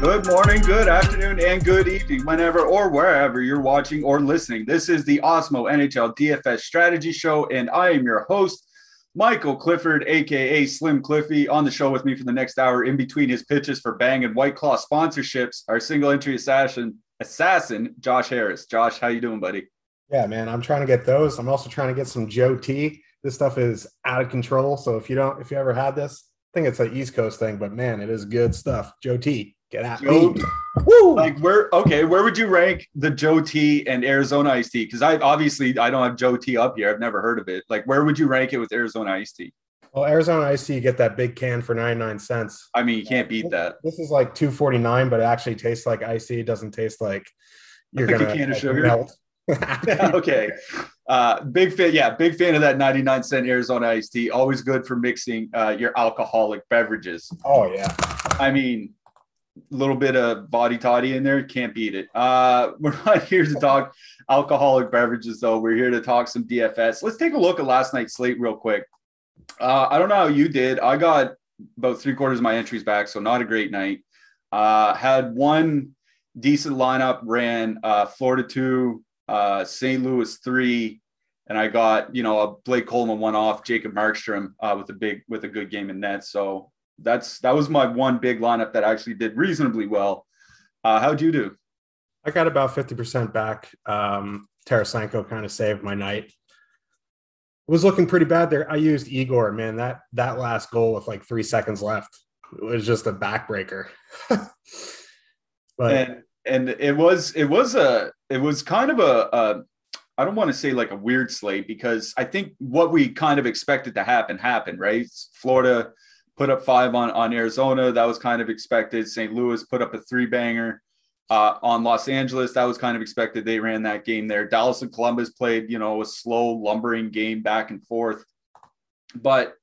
Good morning, good afternoon, and good evening, whenever or wherever you're watching or listening. This is the Awesemo NHL DFS Strategy Show, and I am your host, Michael Clifford, aka Slim Cliffy, on the show with me for the next hour in between his pitches for Bang and White Claw sponsorships. Our single entry assassin, assassin Josh Harris. Josh, how you doing, buddy? Yeah, man, I'm trying to get those. I'm also trying to get some Joe Tea. This stuff is out of control. So if you don't, if you ever had this, I think it's an East Coast thing, but man, it is good stuff. Joe Tea. Get out. Joe, Woo! Like where? Okay, where would you rank the Joe Tea and Arizona Iced Tea? Because I obviously I don't have Joe Tea up here. I've never heard of it. Like where would you rank it with Arizona Iced Tea? Well, Arizona Iced Tea, you get that big can for 99 cents. I mean, you can't beat that. This is like 249, but it actually tastes like iced tea. It doesn't taste like you're like gonna a can of like, sugar. melt. okay. Uh, big fan. Yeah, big fan of that 99 cent Arizona iced tea. Always good for mixing uh, your alcoholic beverages. Oh yeah. I mean, little bit of body toddy in there, can't beat it. Uh, we're not here to talk alcoholic beverages, though. We're here to talk some DFS. Let's take a look at last night's slate real quick. Uh, I don't know how you did. I got about three quarters of my entries back, so not a great night. Uh, had one decent lineup, ran uh, Florida two, uh, St. Louis three, and I got you know a Blake Coleman one off, Jacob Markstrom uh, with a big with a good game in net. So that's that was my one big lineup that actually did reasonably well. Uh, how'd you do? I got about 50% back. Um, Tarasenko kind of saved my night. It was looking pretty bad there. I used Igor, man. That that last goal with like three seconds left it was just a backbreaker. but and and it was it was a it was kind of a, a I don't want to say like a weird slate because I think what we kind of expected to happen happened, right? Florida put up five on, on Arizona. That was kind of expected. St. Louis put up a three banger uh, on Los Angeles. That was kind of expected. They ran that game there. Dallas and Columbus played, you know, a slow, lumbering game back and forth. But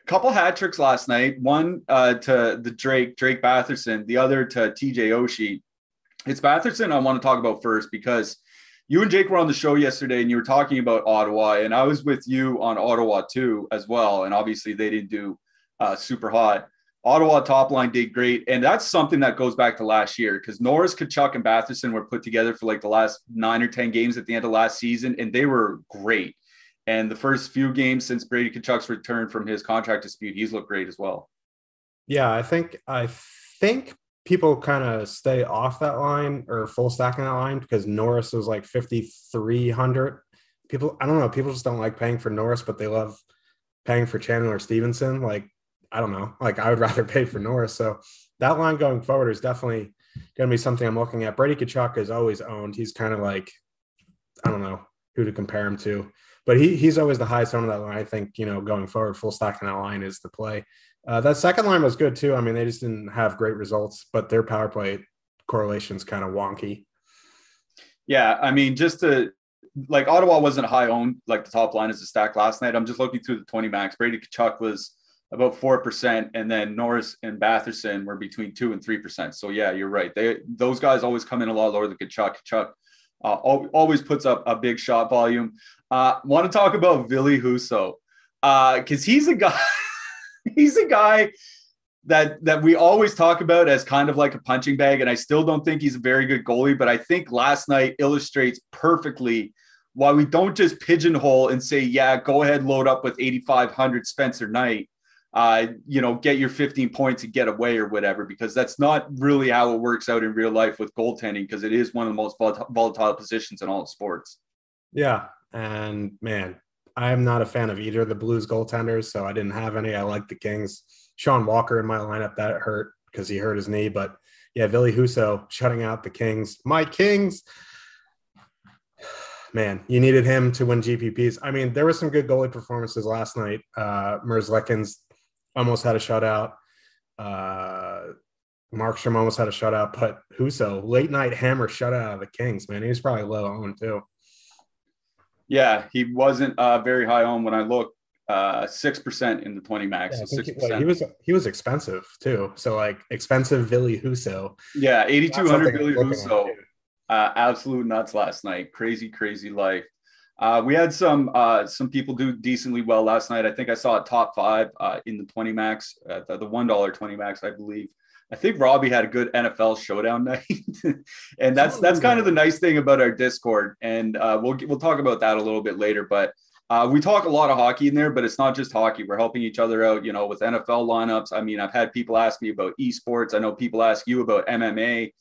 a couple hat tricks last night. One uh, to the Drake, Drake Batherson, the other to TJ Oshie. It's Batherson I want to talk about first because you and Jake were on the show yesterday and you were talking about Ottawa, and I was with you on Ottawa too as well. And obviously they didn't do uh, super hot. Ottawa top line did great. And that's something that goes back to last year because Norris, Tkachuk, and Batherson were put together for like the last nine or 10 games at the end of last season, and they were great. And the first few games since Brady Tkachuk's return from his contract dispute, he's looked great as well. yeah, I think I think people kind of stay off that line or full stack stacking that line because Norris was like 5,300. People, I don't know, people just don't like paying for Norris, but they love paying for Chandler Stephenson. Like, I don't know, like I would rather pay for Norris. So that line going forward is definitely going to be something I'm looking at. Brady Tkachuk is always owned. He's kind of like, I don't know who to compare him to, but he he's always the highest of that line. I think, you know, going forward, full stack in that line is the play. Uh, that second line was good too. I mean, they just didn't have great results, but their power play correlation's kind of wonky. Yeah, I mean, just to like Ottawa wasn't high owned like the top line as a stack last night. I'm just looking through the 20 max. Brady Tkachuk was about four percent, and then Norris and Batherson were between two and three percent. So yeah, you're right. They those guys always come in a lot lower than Tkachuk. Tkachuk uh, al- always puts up a big shot volume. Uh, Want to talk about Ville Husso because he's a guy. he's a guy that that we always talk about as kind of like a punching bag, and I still don't think he's a very good goalie. But I think last night illustrates perfectly why we don't just pigeonhole and say, "Yeah, go ahead, load up with 8,500 Spencer Knight." Uh, you know, get your 15 points and get away or whatever, because that's not really how it works out in real life with goaltending, because it is one of the most volatile positions in all sports. Yeah. And man, I'm not a fan of either of the Blues goaltenders, so I didn't have any. I like the Kings. Sean Walker in my lineup, that hurt because he hurt his knee. But yeah, Ville Husso shutting out the Kings. My Kings. Man, you needed him to win GPPs. I mean, there were some good goalie performances last night. Uh, Merzlikins almost had a shutout. Uh, Markstrom almost had a shutout, but Husso, late night hammer shutout of the Kings, man. He was probably low on too. Yeah, he wasn't uh, very high on when I looked. Uh, six percent in the twenty max. Yeah, he, well, he, was he was expensive too. So like expensive Ville Husso. Yeah, eighty two hundred Ville Husso. Uh, absolute nuts last night. Crazy, crazy life. Uh, we had some uh, some people do decently well last night. I think I saw a top five uh, in the 20 max, uh, the, the one dollar 20 max, I believe. I think Robbie had a good NFL showdown night, and that's that's kind of the nice thing about our Discord. And uh, we'll we'll talk about that a little bit later. But uh, we talk a lot of hockey in there, but it's not just hockey. We're helping each other out, you know, with NFL lineups. I mean, I've had people ask me about esports. I know people ask you about MMA.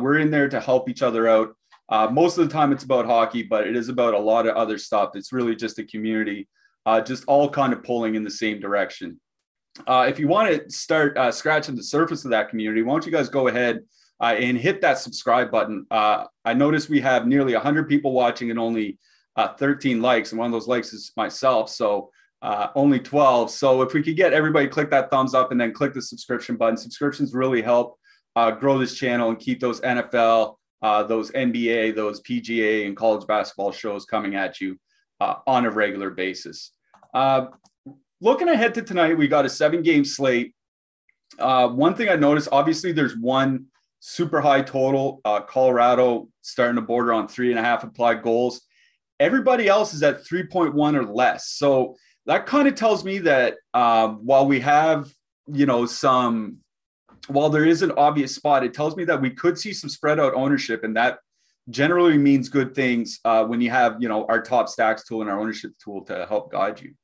we're in there to help each other out. Uh, most of the time, it's about hockey, but it is about a lot of other stuff. It's really just a community, uh, just all kind of pulling in the same direction. Uh, if you want to start uh, scratching the surface of that community, why don't you guys go ahead uh, and hit that subscribe button? Uh, I noticed we have nearly 100 people watching and only 13 likes, and one of those likes is myself. So only 12. So if we could get everybody click that thumbs up and then click the subscription button, subscriptions really help grow this channel and keep those NFL uh, those NBA, those PGA, and college basketball shows coming at you uh, on a regular basis. Uh, looking ahead to tonight, we got a seven game slate. Uh, one thing I noticed obviously, there's one super high total. Uh, Colorado starting to border on three and a half implied goals. Everybody else is at 3.1 or less. So that kind of tells me that uh, while we have, you know, some while there is an obvious spot, it tells me that we could see some spread out ownership, and that generally means good things uh, when you have you know our top stacks tool and our ownership tool to help guide you.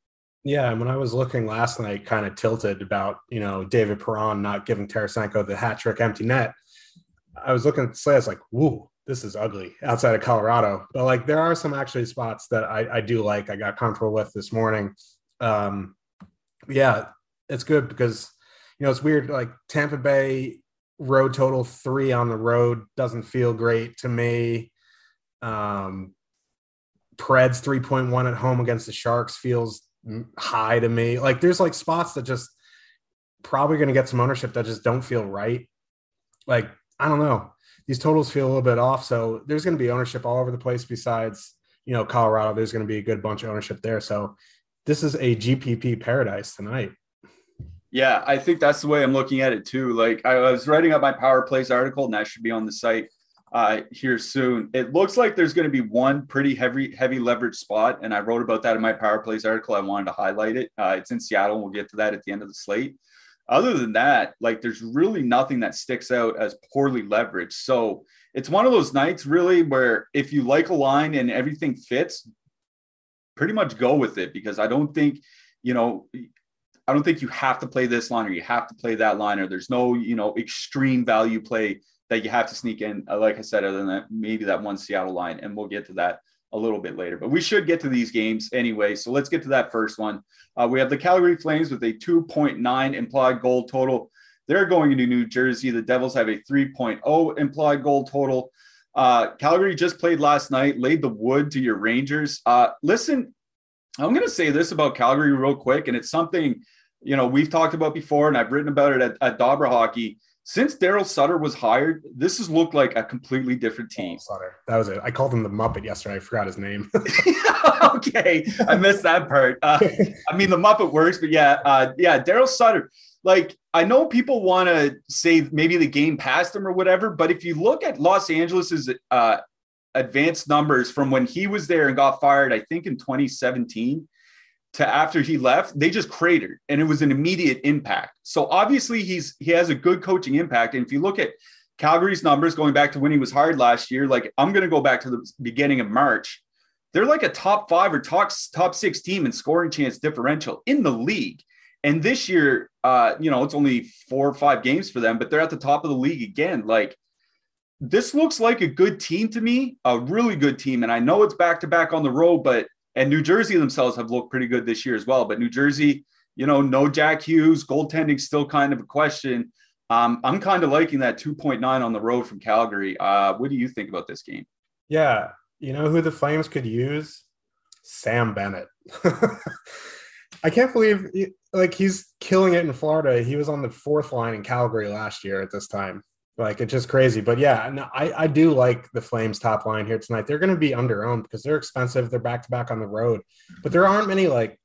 Yeah, and when I was looking last night, kind of tilted about you know David Perron not giving Tarasenko the hat trick empty net. I was looking at slate, I was like, "Whoa, this is ugly." Outside of Colorado, but like there are some actually spots that I, I do like. I got comfortable with this morning. Um, yeah, it's good because you know, it's weird. Like Tampa Bay road total three on the road doesn't feel great to me. Um, Preds 3.1 at home against the Sharks feels high to me. Like there's like spots that just probably going to get some ownership that just don't feel right. Like, I don't know. These totals feel a little bit off. So there's going to be ownership all over the place besides, you know, Colorado. There's going to be a good bunch of ownership there. So this is a GPP paradise tonight. Yeah, I think that's the way I'm looking at it too. Like I was writing up my power plays article, and that should be on the site uh, here soon. It looks like there's going to be one pretty heavy heavy leverage spot, and I wrote about that in my power plays article. I wanted to highlight it. Uh, it's in Seattle. We'll get to that at the end of the slate. Other than that, like there's really nothing that sticks out as poorly leveraged. So it's one of those nights really where if you like a line and everything fits, pretty much go with it because I don't think you know I don't think you have to play this line or you have to play that line or there's no, you know, extreme value play that you have to sneak in. Uh, like I said, other than that, maybe that one Seattle line, and we'll get to that a little bit later. But we should get to these games anyway. So let's get to that first one. Uh, we have the Calgary Flames with a 2.9 implied goal total. They're going into New Jersey. The Devils have a 3.0 implied goal total. Uh, Calgary just played last night, laid the wood to your Rangers. Uh, listen, I'm going to say this about Calgary real quick, and it's something you know we've talked about before, and I've written about it at, at Dobber Hockey. Since Daryl Sutter was hired, this has looked like a completely different team. Sutter, that was it. I called him the Muppet yesterday. I forgot his name. okay, I missed that part. Uh, I mean, the Muppet works, but yeah, uh, yeah, Daryl Sutter. Like, I know people want to say maybe the game passed him or whatever, but if you look at Los Angeles's uh, advanced numbers from when he was there and got fired, I think in 2017 to after he left, they just cratered and it was an immediate impact. So obviously he's he has a good coaching impact. And if you look at Calgary's numbers going back to when he was hired last year, like I'm going to go back to the beginning of March. They're like a top five or top top six team in scoring chance differential in the league. And this year, uh, you know, it's only four or five games for them, but they're at the top of the league again. Like this looks like a good team to me, a really good team. And I know it's back to back on the road, but and New Jersey themselves have looked pretty good this year as well. But New Jersey, you know, no Jack Hughes, goaltending still kind of a question. Um, I'm kind of liking that 2.9 on the road from Calgary. Uh, what do you think about this game? Yeah, you know who the Flames could use? Sam Bennett. I can't believe like he's killing it in Florida. He was on the fourth line in Calgary last year at this time. Like it's just crazy. But yeah, no, I, I do like the Flames top line here tonight. They're going to be under owned because they're expensive. They're back to back on the road, but there aren't many like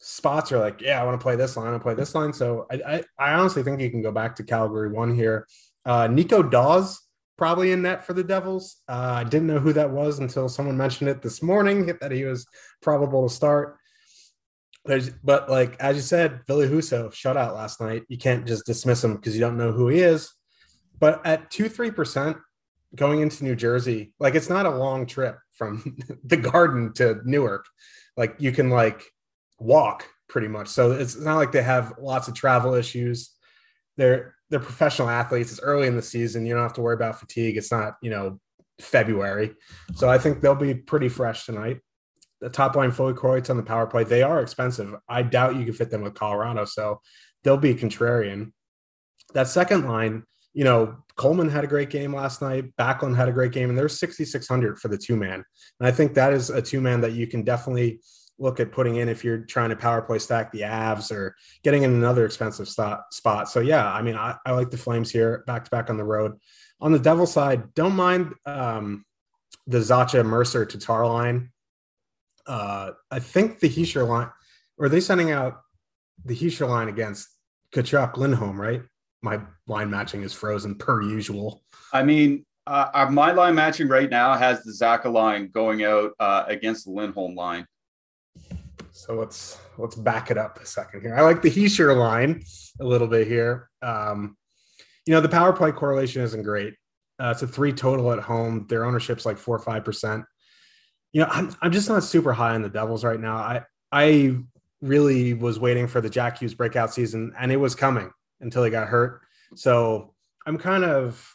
spots are like, yeah, I want to play this line, I play this line. So I, I, I honestly think you can go back to Calgary one here. Uh, Nico Daws probably in net for the Devils. Uh, I didn't know who that was until someone mentioned it this morning that he was probable to start. There's, but like as you said, Ville Husso shut out last night. You can't just dismiss him because you don't know who he is. But at two three percent going into New Jersey, like it's not a long trip from the Garden to Newark. Like you can like walk pretty much. So it's not like they have lots of travel issues. They're they're professional athletes. It's early in the season. You don't have to worry about fatigue. It's not you know February. So I think they'll be pretty fresh tonight. The top line Foley Croats on the power play. They are expensive. I doubt you can fit them with Colorado. So they'll be contrarian. That second line, you know, Coleman had a great game last night. Backlund had a great game, and there's 6,600 for the two man. And I think that is a two man that you can definitely look at putting in if you're trying to power play stack the Avs or getting in another expensive spot. spot. So yeah, I mean, I, I like the Flames here back to back on the road. On the Devil side, don't mind um, the Zacha Mercer Tatar line. Uh, I think the Hischier line, or are they sending out the Hischier line against Tkachuk Lindholm, right? My line matching is frozen per usual. I mean, uh, my line matching right now has the Zacha line going out uh, against the Lindholm line. So let's let's back it up a second here. I like the Hischier line a little bit here. Um, you know, the power play correlation isn't great. Uh, it's a three total at home. Their ownership's like four or five percent. You know, I'm I'm just not super high on the Devils right now. I I really was waiting for the Jack Hughes breakout season, and it was coming until he got hurt. So I'm kind of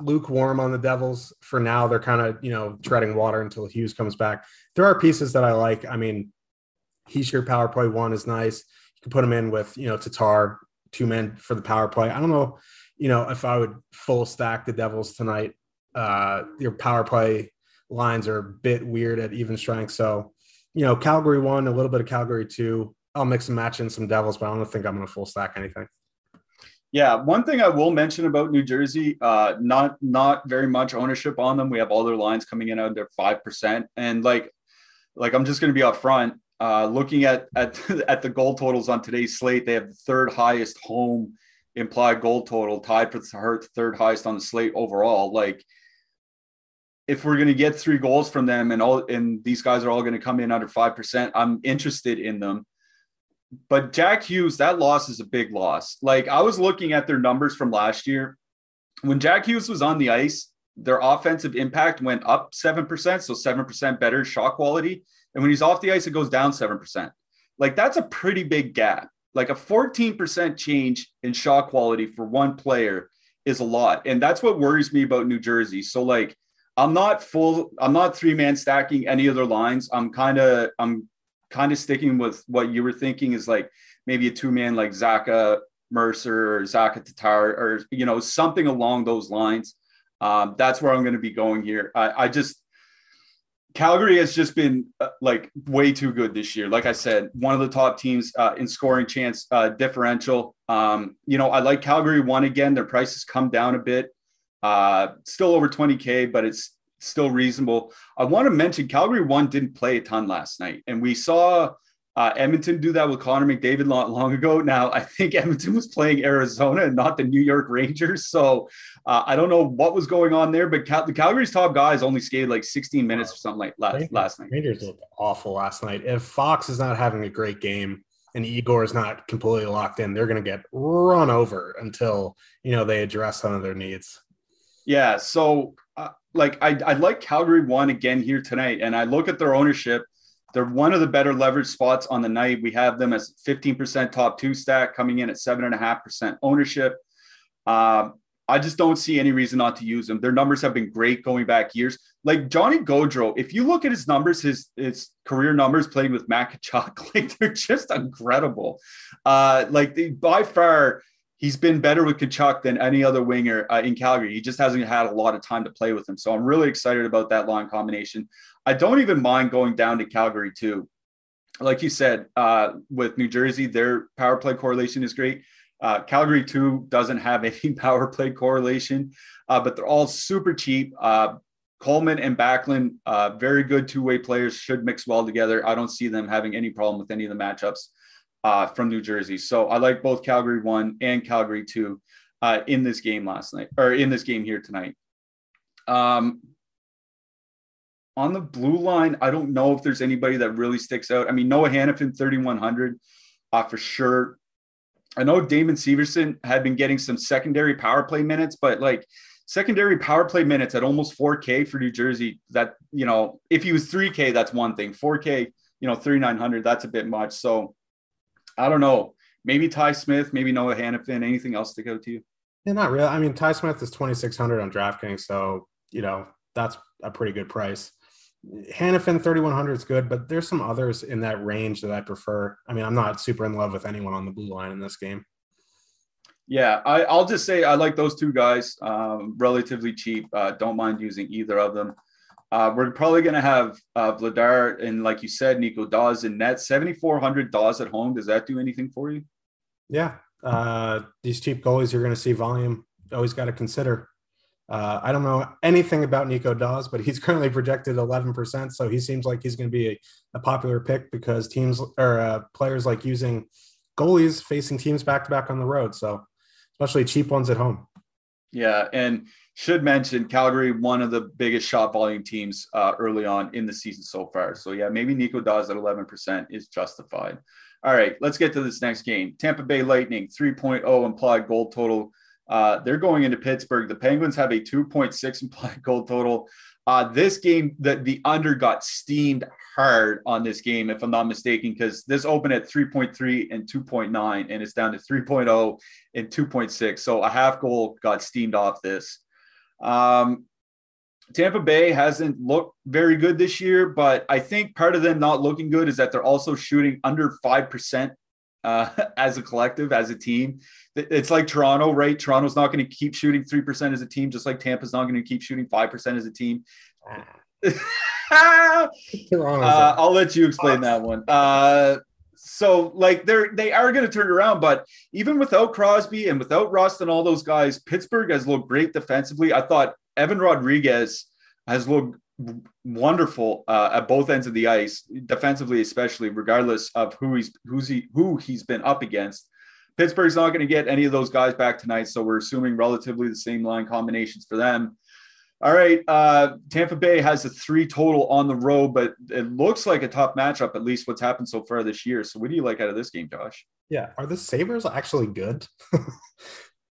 lukewarm on the Devils for now. They're kind of you know treading water until Hughes comes back. There are pieces that I like. I mean, Hischier power play one is nice. You can put him in with, you know, Tatar, two men for the power play. I don't know, you know, if I would full stack the Devils tonight. Uh, your power play lines are a bit weird at even strength. So, you know, Calgary one, a little bit of Calgary two. I'll mix and match in some Devils, but I don't think I'm going to full stack anything. Yeah, one thing I will mention about New Jersey, uh, not not very much ownership on them. We have all their lines coming in under five percent, and like, like I'm just going to be upfront. Uh, looking at at at the goal totals on today's slate, they have the third highest home implied goal total, tied for the third highest on the slate overall. Like, if we're going to get three goals from them, and all and these guys are all going to come in under five percent, I'm interested in them. But Jack Hughes, that loss is a big loss. Like I was looking at their numbers from last year, when Jack Hughes was on the ice, their offensive impact went up seven percent, so seven percent better shot quality and when he's off the ice, it goes down 7%. Like that's a pretty big gap. Like a 14% change in shot quality for one player is a lot. And that's what worries me about New Jersey. So like I'm not full, I'm not three man stacking any other lines. I'm kind of, I'm kind of sticking with what you were thinking is like maybe a two man like Zacha Mercer or Zacha Tatar or, you know, something along those lines. Um, that's where I'm going to be going here. I, I just, Calgary has just been uh, like way too good this year. Like I said, one of the top teams uh, in scoring chance uh, differential. Um, you know, I like Calgary one again. Their prices come down a bit, uh, still over 20K, but it's still reasonable. I want to mention Calgary one didn't play a ton last night, and we saw uh, Edmonton do that with Connor McDavid long, long ago. Now, I think Edmonton was playing Arizona and not the New York Rangers. So uh, I don't know what was going on there, but Cal- the Calgary's top guys only skated like 16 minutes or something like last, Rangers, last night. Rangers looked awful last night. If Fox is not having a great game and Igor is not completely locked in, they're going to get run over until, you know, they address some of their needs. Yeah. So, like, I, I like Calgary one again here tonight, and I look at their ownership – they're one of the better leverage spots on the night. We have them as 15% top two stack coming in at seven and a half percent ownership. Um, I just don't see any reason not to use them. Their numbers have been great going back years. Like Johnny Gaudreau, if you look at his numbers, his his career numbers playing with Tkachuk, like they're just incredible. Uh, like they, by far, he's been better with Tkachuk than any other winger uh, in Calgary. He just hasn't had a lot of time to play with him. So I'm really excited about that line combination. I don't even mind going down to Calgary two. Like you said, uh, with New Jersey, their power play correlation is great. Uh, Calgary two doesn't have any power play correlation, uh, but they're all super cheap. Uh, Coleman and Backlund, uh, very good two way players, should mix well together. I don't see them having any problem with any of the matchups uh, from New Jersey. So I like both Calgary one and Calgary two uh, in this game last night or in this game here tonight. Um, on the blue line, I don't know if there's anybody that really sticks out. I mean, Noah Hanifin, 3,100 uh, for sure. I know Damon Severson had been getting some secondary power play minutes, but like secondary power play minutes at almost 4K for New Jersey, that, you know, if he was 3K, that's one thing. 4K, you know, 3,900, that's a bit much. So I don't know. Maybe Ty Smith, maybe Noah Hanifin. Anything else to go to you? Yeah, not really. I mean, Ty Smith is 2,600 on DraftKings. So, you know, that's a pretty good price. Hanifin 3100 is good, but there's some others in that range that I prefer. I mean, I'm not super in love with anyone on the blue line in this game. Yeah, I, will just say I like those two guys. Um, relatively cheap. Uh, don't mind using either of them. Uh, we're probably going to have uh, Vladar and, like you said, Nico Daws in net. 7,400 Daws at home. Does that do anything for you? Yeah. Uh, these cheap goalies, you're going to see volume. Always got to consider. Uh, I don't know anything about Nico Daws, but he's currently projected 11%. So he seems like he's going to be a, a, popular pick because teams or uh, players like using goalies facing teams back to back on the road. So especially cheap ones at home. Yeah. And should mention Calgary, one of the biggest shot volume teams uh, early on in the season so far. So yeah, maybe Nico Daws at 11% is justified. All right, let's get to this next game. Tampa Bay Lightning 3.0 implied goal total uh, they're going into Pittsburgh. The Penguins have a 2.6 implied goal total. Uh, this game, the, the under got steamed hard on this game, if I'm not mistaken, because this opened at 3.3 and 2.9, and it's down to 3.0 and 2.6. So a half goal got steamed off this. Um, Tampa Bay hasn't looked very good this year, but I think part of them not looking good is that they're also shooting under 5% uh, as a collective, as a team. It's like Toronto, right? Toronto's not going to keep shooting 3% as a team, just like Tampa's not going to keep shooting 5% as a team. uh, I'll let you explain that one. Uh, so like they're they are going to turn around, but even without Crosby and without Rust and all those guys, Pittsburgh has looked great defensively. I thought Evan Rodrigues has looked wonderful uh, at both ends of the ice, defensively especially, regardless of who he's who's he who he's been up against. Pittsburgh's not going to get any of those guys back tonight, so we're assuming relatively the same line combinations for them. All right, uh, Tampa Bay has a three total on the road, but it looks like a tough matchup, at least what's happened so far this year. So, what do you like out of this game, Josh? Yeah, are the Sabres actually good?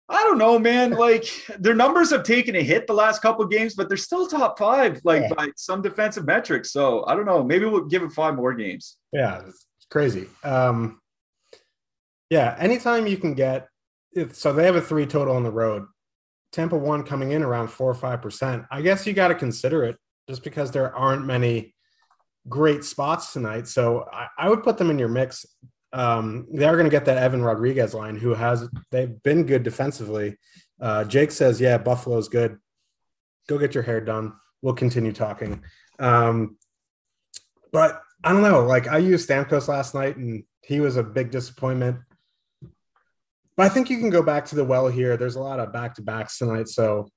I don't know, man. Like their numbers have taken a hit the last couple games, but they're still top five, like yeah. by some defensive metrics. So I don't know. Maybe we'll give it five more games. Yeah, it's crazy. Um, yeah, anytime you can get it. so they have a three total on the road. Tampa one coming in around four or five percent. I guess you got to consider it just because there aren't many great spots tonight. So I, I would put them in your mix um, they are going to get that Evan Rodrigues line, who has they've been good defensively. Uh, Jake says, "Yeah, Buffalo's good. Go get your hair done. We'll continue talking." Um, but I don't know. Like I used Stamkos last night, and he was a big disappointment. But I think you can go back to the well here. There's a lot of back to backs tonight, so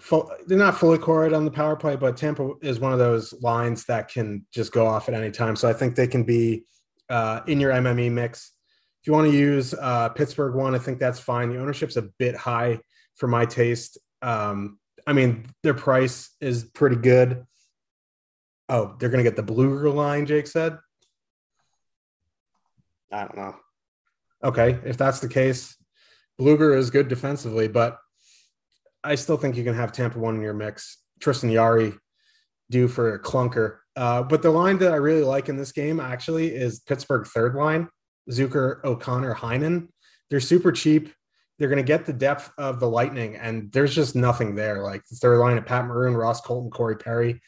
full, they're not fully correlated on the power play. But Tampa is one of those lines that can just go off at any time. So I think they can be uh, in your MME mix. If you want to use uh, Pittsburgh one, I think that's fine. The ownership's a bit high for my taste. Um, I mean, their price is pretty good. Oh, they're going to get the Blueger line, Jake said. I don't know. Okay, if that's the case, Blueger is good defensively, but I still think you can have Tampa one in your mix. Tristan Jarry due for a clunker Uh, but the line that I really like in this game actually is Pittsburgh third line, Zucker, O'Connor, Heinen. They're super cheap. They're going to get the depth of the Lightning, and there's just nothing there. Like the third line of Pat Maroon, Ross Colton, Corey Perry,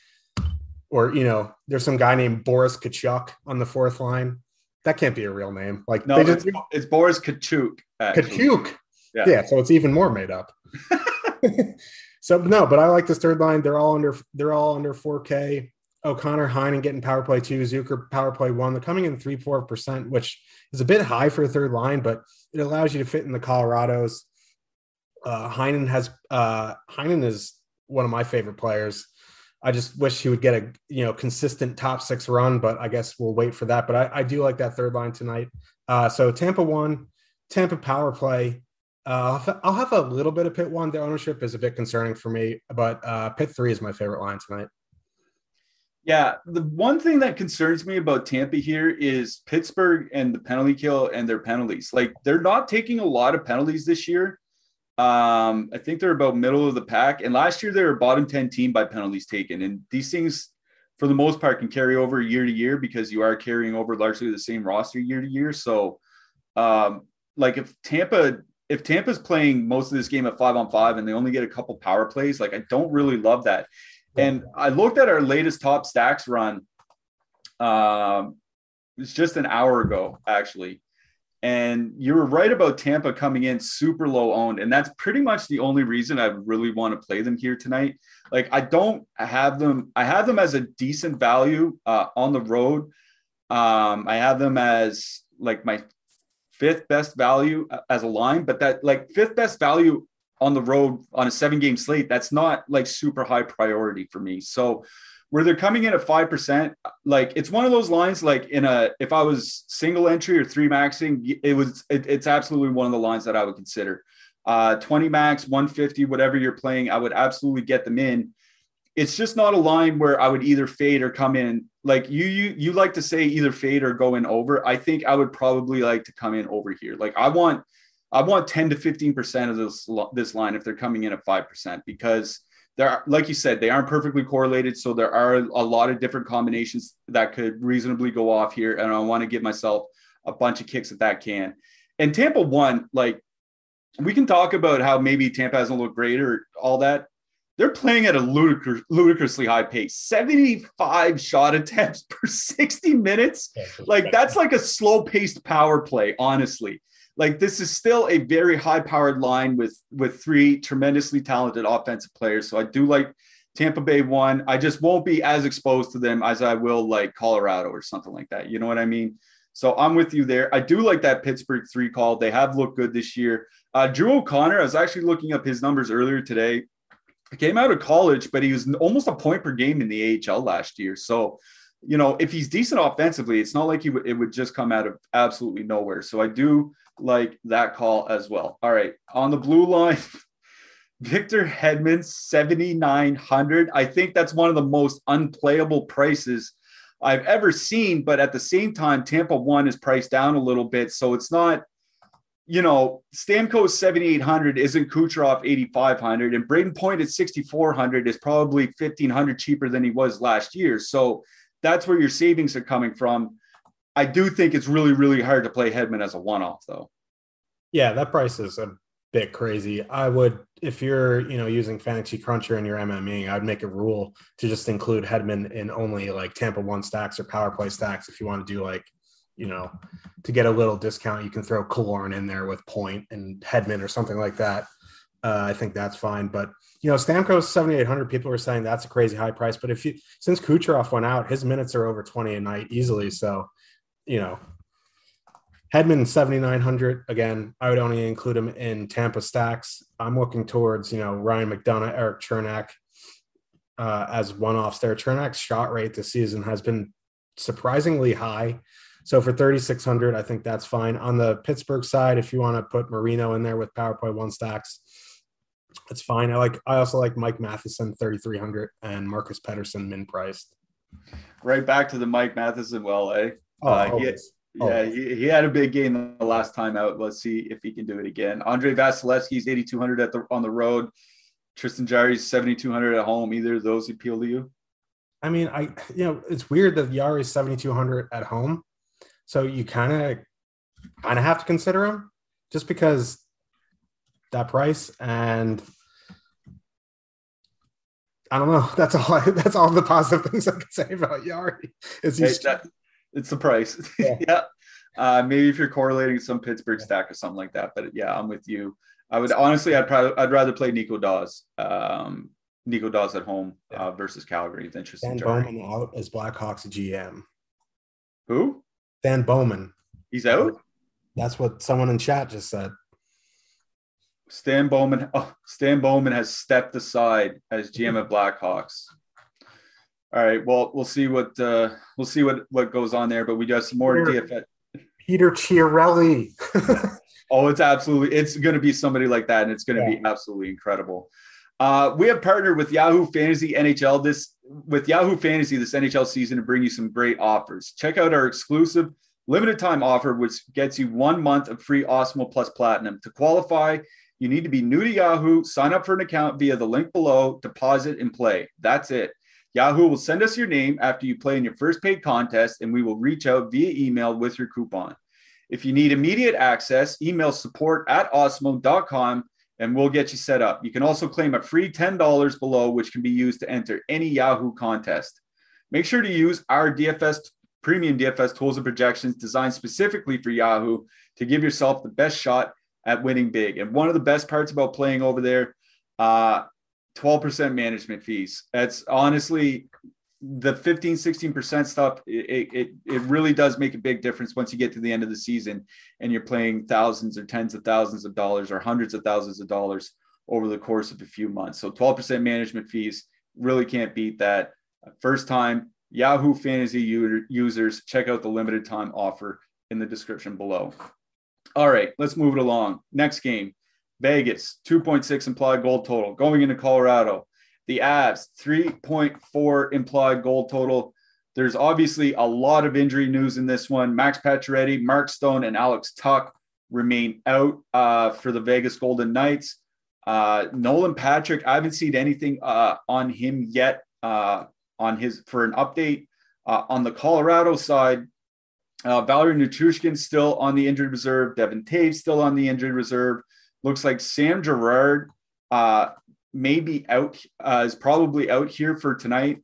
or you know, there's some guy named Boris Katchouk on the fourth line. That can't be a real name. Like no, just, it's, it's, Boris Katchouk. Katchouk. Yeah. yeah, so it's even more made up. so no, but I like this third line. They're all under. They're all under 4K. O'Connor, Heinen getting power play two, Zucker power play one. They're coming in three, four percent, which is a bit high for a third line, but it allows you to fit in the Colorados. Uh, Heinen has uh, Heinen is one of my favorite players. I just wish he would get a you know consistent top six run, but I guess we'll wait for that. But I, I do like that third line tonight. Uh, so Tampa one, Tampa power play. Uh, I'll have a little bit of pit one. The ownership is a bit concerning for me, but uh, pit three is my favorite line tonight. Yeah, the one thing that concerns me about Tampa here is Pittsburgh and the penalty kill and their penalties. Like they're not taking a lot of penalties this year. Um, I think they're about middle of the pack. And last year they were bottom 10 team by penalties taken. And these things, for the most part, can carry over year to year because you are carrying over largely the same roster year to year. So um, like if Tampa if Tampa's playing most of this game at five on five and they only get a couple power plays, like I don't really love that. And I looked at our latest top stacks run. Um, it's just an hour ago, actually. And you were right about Tampa coming in super low owned. And that's pretty much the only reason I really want to play them here tonight. Like, I don't have them, I have them as a decent value uh, on the road. Um, I have them as like my fifth best value uh, as a line, but that like fifth best value on the road on a seven game slate, that's not like super high priority for me. So where they're coming in at 5%, like it's one of those lines, like in a, if I was single entry or three maxing, it was, it, it's absolutely one of the lines that I would consider. Uh, 20 max, 150, whatever you're playing, I would absolutely get them in. It's just not a line where I would either fade or come in. Like you, you, you like to say either fade or go in over. I think I would probably like to come in over here. Like I want, I want 10 to 15% of this, this line if they're coming in at 5% because there are, like you said, they aren't perfectly correlated. So there are a lot of different combinations that could reasonably go off here. And I want to give myself a bunch of kicks at that can. And Tampa one, like we can talk about how maybe Tampa hasn't looked great or all that. They're playing at a ludicrous, ludicrously high pace 75 shot attempts per 60 minutes. Like that's like a slow paced power play, honestly like this is still a very high powered line with with three tremendously talented offensive players. So I do like Tampa Bay one. I just won't be as exposed to them as I will like Colorado or something like that. You know what I mean? So I'm with you there. I do like that Pittsburgh three call. They have looked good this year. Uh, Drew O'Connor, I was actually looking up his numbers earlier today. He came out of college, but he was almost a point per game in the AHL last year. So, you know, if he's decent offensively, it's not like he w- it would just come out of absolutely nowhere. So I do like that call as well. All right. On the blue line, Victor Hedman, 7,900. I think that's one of the most unplayable prices I've ever seen. But at the same time, Tampa one is priced down a little bit. So it's not, you know, Stamkos 7,800 isn't Kucherov 8,500. And Brayden Point at 6,400 is probably 1,500 cheaper than he was last year. So that's where your savings are coming from. I do think it's really, really hard to play Hedman as a one off, though. Yeah, that price is a bit crazy. I would, if you're, you know, using Fantasy Cruncher in your MME, I'd make a rule to just include Hedman in only like Tampa one stacks or power play stacks. If you want to do like, you know, to get a little discount, you can throw Killorn in there with Point and Hedman or something like that. Uh, I think that's fine. But you know, Stamkos 7,800 people are saying that's a crazy high price. But if you since Kucherov went out, his minutes are over 20 a night easily. So you know, Hedman 7,900. Again, I would only include him in Tampa stacks. I'm looking towards, you know, Ryan McDonagh, Eric Cernak uh, as one offs there. Cernak's shot rate this season has been surprisingly high. So for 3,600, I think that's fine. On the Pittsburgh side, if you want to put Marino in there with PowerPoint one stacks, it's fine. I like. I also like Mike Matheson 3,300 and Marcus Pettersson, min priced. Right back to the Mike Matheson well, eh? Oh, uh, he, yeah, he, he, had a big game the last time out. Let's see if he can do it again. Andrei Vasilevskiy's 8,200 at the on the road. Tristan Jarry's 7,200 at home. Either of those appeal to you? I mean, I you know it's weird that Jarry is seventy two hundred at home, so you kind of kind of have to consider him just because that price and I don't know. That's all. I, that's all the positive things I can say about Jarry. Is Hey, he's that- it's the price. Yeah. Yeah. Uh, maybe if you're correlating some Pittsburgh stack or something like that. But yeah, I'm with you. I would honestly, I'd probably, I'd rather play Nico Daws, um, Nico Daws at home uh, versus Calgary than Tristan Dan Bowman out as Blackhawks GM. Who? Dan Bowman. He's out. That's what someone in chat just said. Stan Bowman. Oh, Stan Bowman has stepped aside as GM at Blackhawks. All right. Well, we'll see what uh, we'll see what what goes on there. But we got some more Sure. DFS. Peter Chiarelli. Oh, it's absolutely it's going to be somebody like that, and it's going to be absolutely incredible. Uh, we have partnered with Yahoo Fantasy NHL this with Yahoo Fantasy this NHL season to bring you some great offers. Check out our exclusive limited time offer, which gets you one month of free Awesemo Plus Platinum. To qualify, you need to be new to Yahoo, sign up for an account via the link below, deposit and play. That's it. Yahoo will send us your name after you play in your first paid contest, and we will reach out via email with your coupon. If you need immediate access, email support at awesemo.com and we'll get you set up. You can also claim a free $10 below, which can be used to enter any Yahoo contest. Make sure to use our DFS premium DFS tools and projections designed specifically for Yahoo to give yourself the best shot at winning big. And one of the best parts about playing over there, uh, 12% management fees. That's honestly the 15, 16% stuff. It, it, it really does make a big difference once you get to the end of the season and you're playing thousands or tens of thousands of dollars or hundreds of thousands of dollars over the course of a few months. So 12% management fees really can't beat that. First time Yahoo Fantasy users, check out the limited time offer in the description below. All right, let's move it along. Next game Vegas, 2.6 implied goal total going into Colorado. The Avs, 3.4 implied goal total. There's obviously a lot of injury news in this one. Max Pacioretty, Mark Stone, and Alex Tuch remain out uh, for the Vegas Golden Knights. Uh, Nolan Patrick, I haven't seen anything uh, on him yet uh, on his for an update. Uh, on the Colorado side, uh, Valeri Nichushkin still on the injured reserve. Devon Toews still on the injured reserve. Looks like Sam Girard uh, may be out, uh, is probably out here for tonight.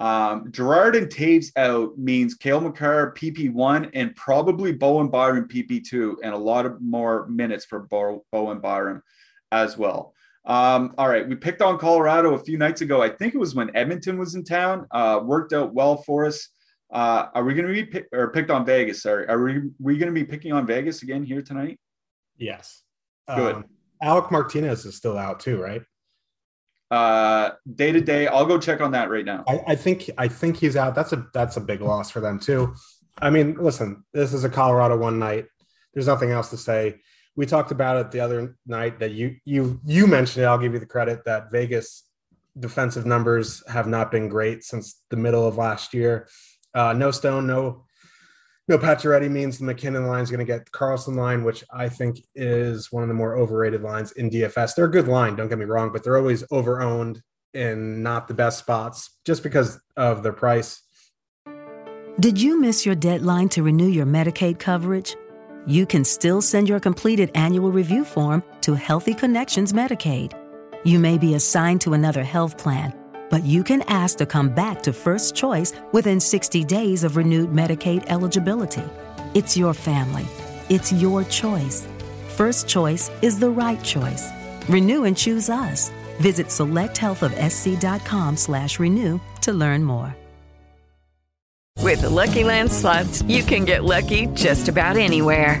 Um, Girard and Toews out means Cale Makar PP1 and probably Bowen Byram PP2 and a lot of more minutes for Bo- Bowen Byram as well. Um, all right, we picked on Colorado a few nights ago. I think it was when Edmonton was in town. Uh, worked out well for us. Uh, are we going to be pick, or picked on Vegas? Sorry, are we we going to be picking on Vegas again here tonight? Yes. Good. Um, Alec Martinez is still out too, right? Uh, day to day, I'll go check on that right now. I, I think I think he's out. That's a that's a big loss for them too. I mean, listen, this is a Colorado one night. There's nothing else to say. We talked about it the other night that you you you mentioned it. I'll give you the credit that Vegas defensive numbers have not been great since the middle of last year. Uh, no Stone, no no Pacioretty means the MacKinnon line is going to get Karlsson line, which I think is one of the more overrated lines in DFS. They're a good line, don't get me wrong, but they're always overowned in not the best spots just because of their price. Did you miss your deadline to renew your Medicaid coverage? You can still send your completed annual review form to Healthy Connections Medicaid. You may be assigned to another health plan, but you can ask to come back to First Choice within 60 days of renewed Medicaid eligibility. It's your family. It's your choice. First Choice is the right choice. Renew and choose us. Visit selecthealthofsc.com slash renew to learn more. With the Lucky Land slots, you can get lucky just about anywhere.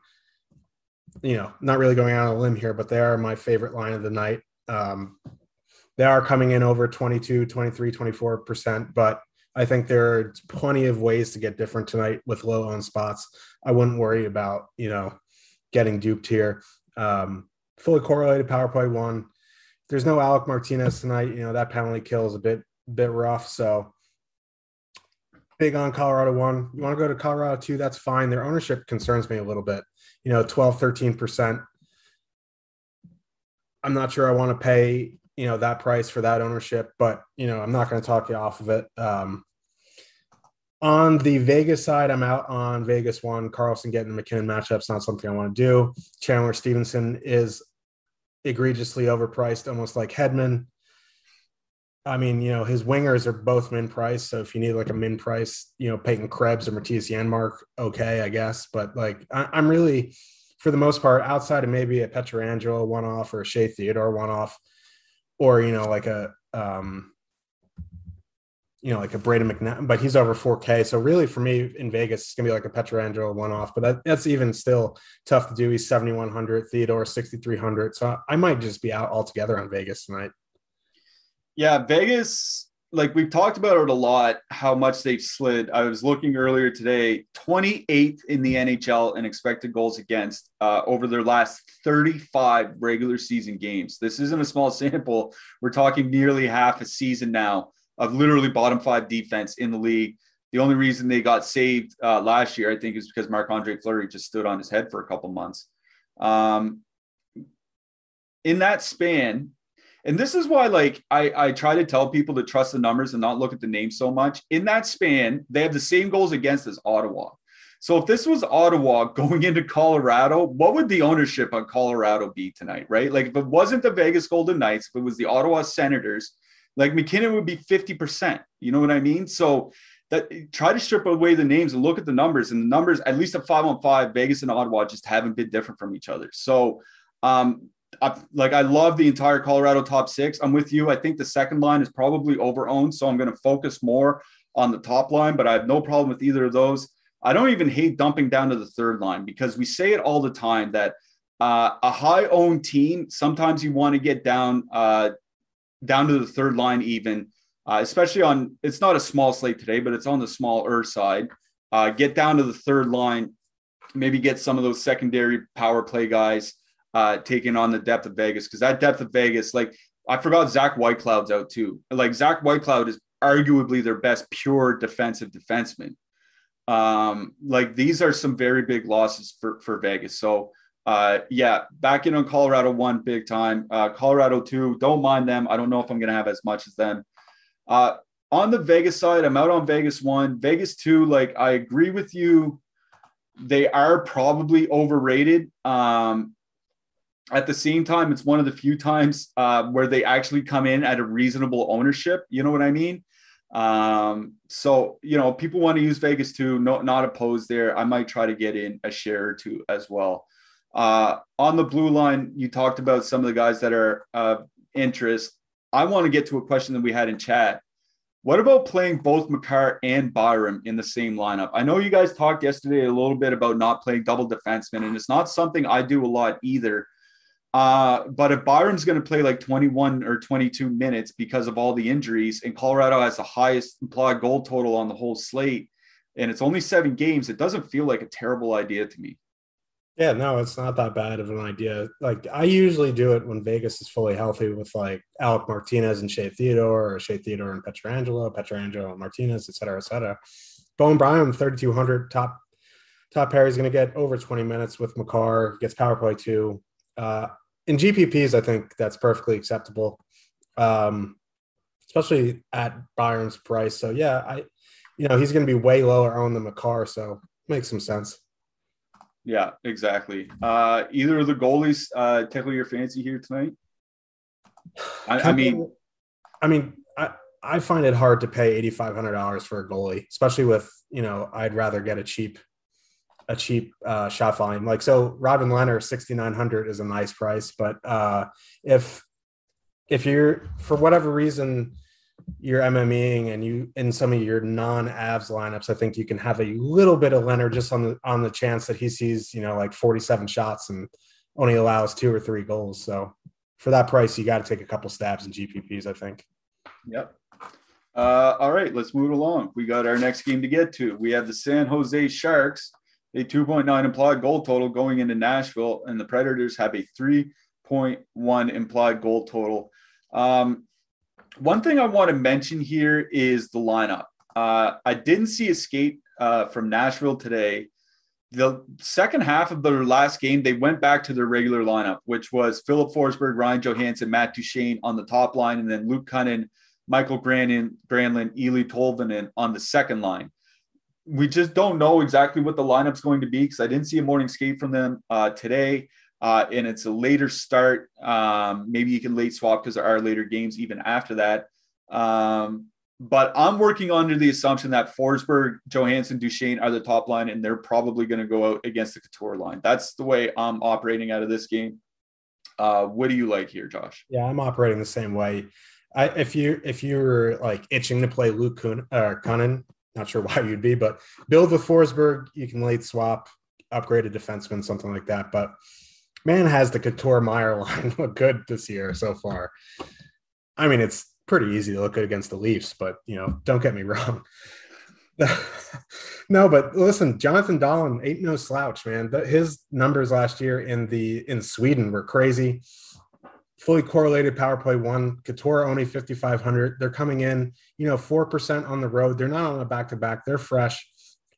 You know, not really going out on a limb here, but they are my favorite line of the night. Um, they are coming in over 22, 23, 24%, but I think there are plenty of ways to get different tonight with low owned spots. I wouldn't worry about, you know, getting duped here. Um, fully correlated power play one. There's no Alec Martinez tonight. You know, that penalty kill is a bit, bit rough. So big on Colorado one. You want to go to Colorado two, that's fine. Their ownership concerns me a little bit. You know, 12, 13%. I'm not sure I want to pay you know that price for that ownership but you know i'm not going to talk you off of it. Um, on the vegas side i'm out on vegas one. Karlsson getting the MacKinnon matchup's not something i want to do. Chandler Stephenson is egregiously overpriced almost like hedman i mean you know his wingers are both min price so if you need like a min price you know peyton krebs or Mattias Janmark okay i guess but like I, i'm really for the most part outside of maybe a pietrangelo one-off or a shea theodore one-off or you know like a um you know like a Brayden McNabb, but he's over 4K. So really for me in Vegas, it's gonna be like a Pietrangelo one off, but that, that's even still tough to do. He's 7100, Theodore 6300. So I might just be out altogether on Vegas tonight. Yeah, Vegas like we've talked about it a lot how much they've slid. I was looking earlier today, 28th in the NHL in expected goals against uh, over their last 35 regular season games. This isn't a small sample. We're talking nearly half a season now of literally bottom five defense in the league. The only reason they got saved uh, last year, I think, is because Marc Andre Fleury just stood on his head for a couple months. Um, in that span, and this is why, like, I, I try to tell people to trust the numbers and not look at the names so much. In that span, they have the same goals against as Ottawa. So if this was Ottawa going into Colorado, what would the ownership on Colorado be tonight, right? Like if it wasn't the Vegas Golden Knights, if it was the Ottawa Senators, like MacKinnon would be 50%. You know what I mean? So that try to strip away the names and look at the numbers. And the numbers, at least at five on five, Vegas and Ottawa just haven't been different from each other. So um, I, like I love the entire Colorado top six. I'm with you. I think the second line is probably overowned, so I'm going to focus more on the top line. But I have no problem with either of those. I don't even hate dumping down to the third line because we say it all the time that uh, a high owned team sometimes you want to get down uh, down to the third line even, uh, especially on it's not a small slate today, but it's on the smaller side. Uh, get down to the third line, maybe get some of those secondary power play guys uh, taking on the depth of Vegas because that depth of Vegas, like I forgot Zach Whitecloud's out too. Like Zach Whitecloud is arguably their best pure defensive defenseman. Um, like these are some very big losses for for Vegas. So uh, yeah, back in on Colorado one big time. Uh, Colorado two, don't mind them. I don't know if I'm gonna have as much as them. Uh, on the Vegas side, I'm out on Vegas one. Vegas two, like I agree with you. They are probably overrated. Um, at the same time, it's one of the few times uh, where they actually come in at a reasonable ownership. You know what I mean? Um, so you know, people want to use Vegas two. No, not opposed there. I might try to get in a share or two as well. Uh, on the blue line, you talked about some of the guys that are of interest. I want to get to a question that we had in chat. What about playing both Makar and Byram in the same lineup? I know you guys talked yesterday a little bit about not playing double defensemen, and it's not something I do a lot either. Uh, but if Byram's going to play like 21 or 22 minutes because of all the injuries, and Colorado has the highest implied goal total on the whole slate, and it's only seven games, it doesn't feel like a terrible idea to me. Yeah, no, it's not that bad of an idea. Like I usually do it when Vegas is fully healthy with like Alec Martinez and Shea Theodore or Shea Theodore and Pietrangelo, Pietrangelo and Martinez, et cetera, et cetera. Bowen Byram, 3,200 top top pair. He's going to get over 20 minutes with Makar, gets power play too. Uh, in GPPs, I think that's perfectly acceptable, um, especially at Byram's price. So yeah, I, you know, he's going to be way lower on than Makar, so makes some sense. Yeah, exactly. Uh, either of the goalies uh, tickle your fancy here tonight? I, I mean, I mean, I, I find it hard to pay eighty five hundred dollars for a goalie, especially with you know I'd rather get a cheap a cheap uh, shot volume. Like so, Robin Lehner sixty nine hundred is a nice price, but uh, if if you're for whatever reason you're MMEing and you in some of your non-Avs lineups, I think you can have a little bit of Leonard just on the on the chance that he sees you know like forty seven shots and only allows two or three goals. So for that price, you got to take a couple stabs in GPPs. I think. Yep. Uh, all right, let's move along. We got our next game to get to. We have the San Jose Sharks, a 2.9 implied goal total going into Nashville, and the Predators have a 3.1 implied goal total. Um, one thing I want to mention here is the lineup. Uh, I didn't see a skate uh, from Nashville today. The second half of their last game, they went back to their regular lineup, which was Philip Forsberg, Ryan Johansen, Matt Duchene on the top line, and then Luke Kunin, Mikael Granlund, Granlund Eeli Tolvanen on the second line. We just don't know exactly what the lineup's going to be because I didn't see a morning skate from them uh, today. Uh, and it's a later start. Um, maybe you can late swap because there are later games even after that. Um, but I'm working under the assumption that Forsberg, Johansen, Duchene are the top line, and they're probably going to go out against the Couture line. That's the way I'm operating out of this game. Uh, what do you like here, Josh? Yeah, I'm operating the same way. I, if you if you're like itching to play Luke Kuhn, uh, Kunin, not sure why you'd be, but build with Forsberg. You can late swap, upgrade a defenseman, something like that. But man, has the Couture Meier line look good this year so far? I mean, it's pretty easy to look good against the Leafs, but you know, don't get me wrong. no, but listen, Jonathan Dahlen ain't no slouch, man. His numbers last year in the in Sweden were crazy fully correlated power play one. Couture only 5,500. They're coming in, you know, 4% on the road. They're not on a back to back. They're fresh.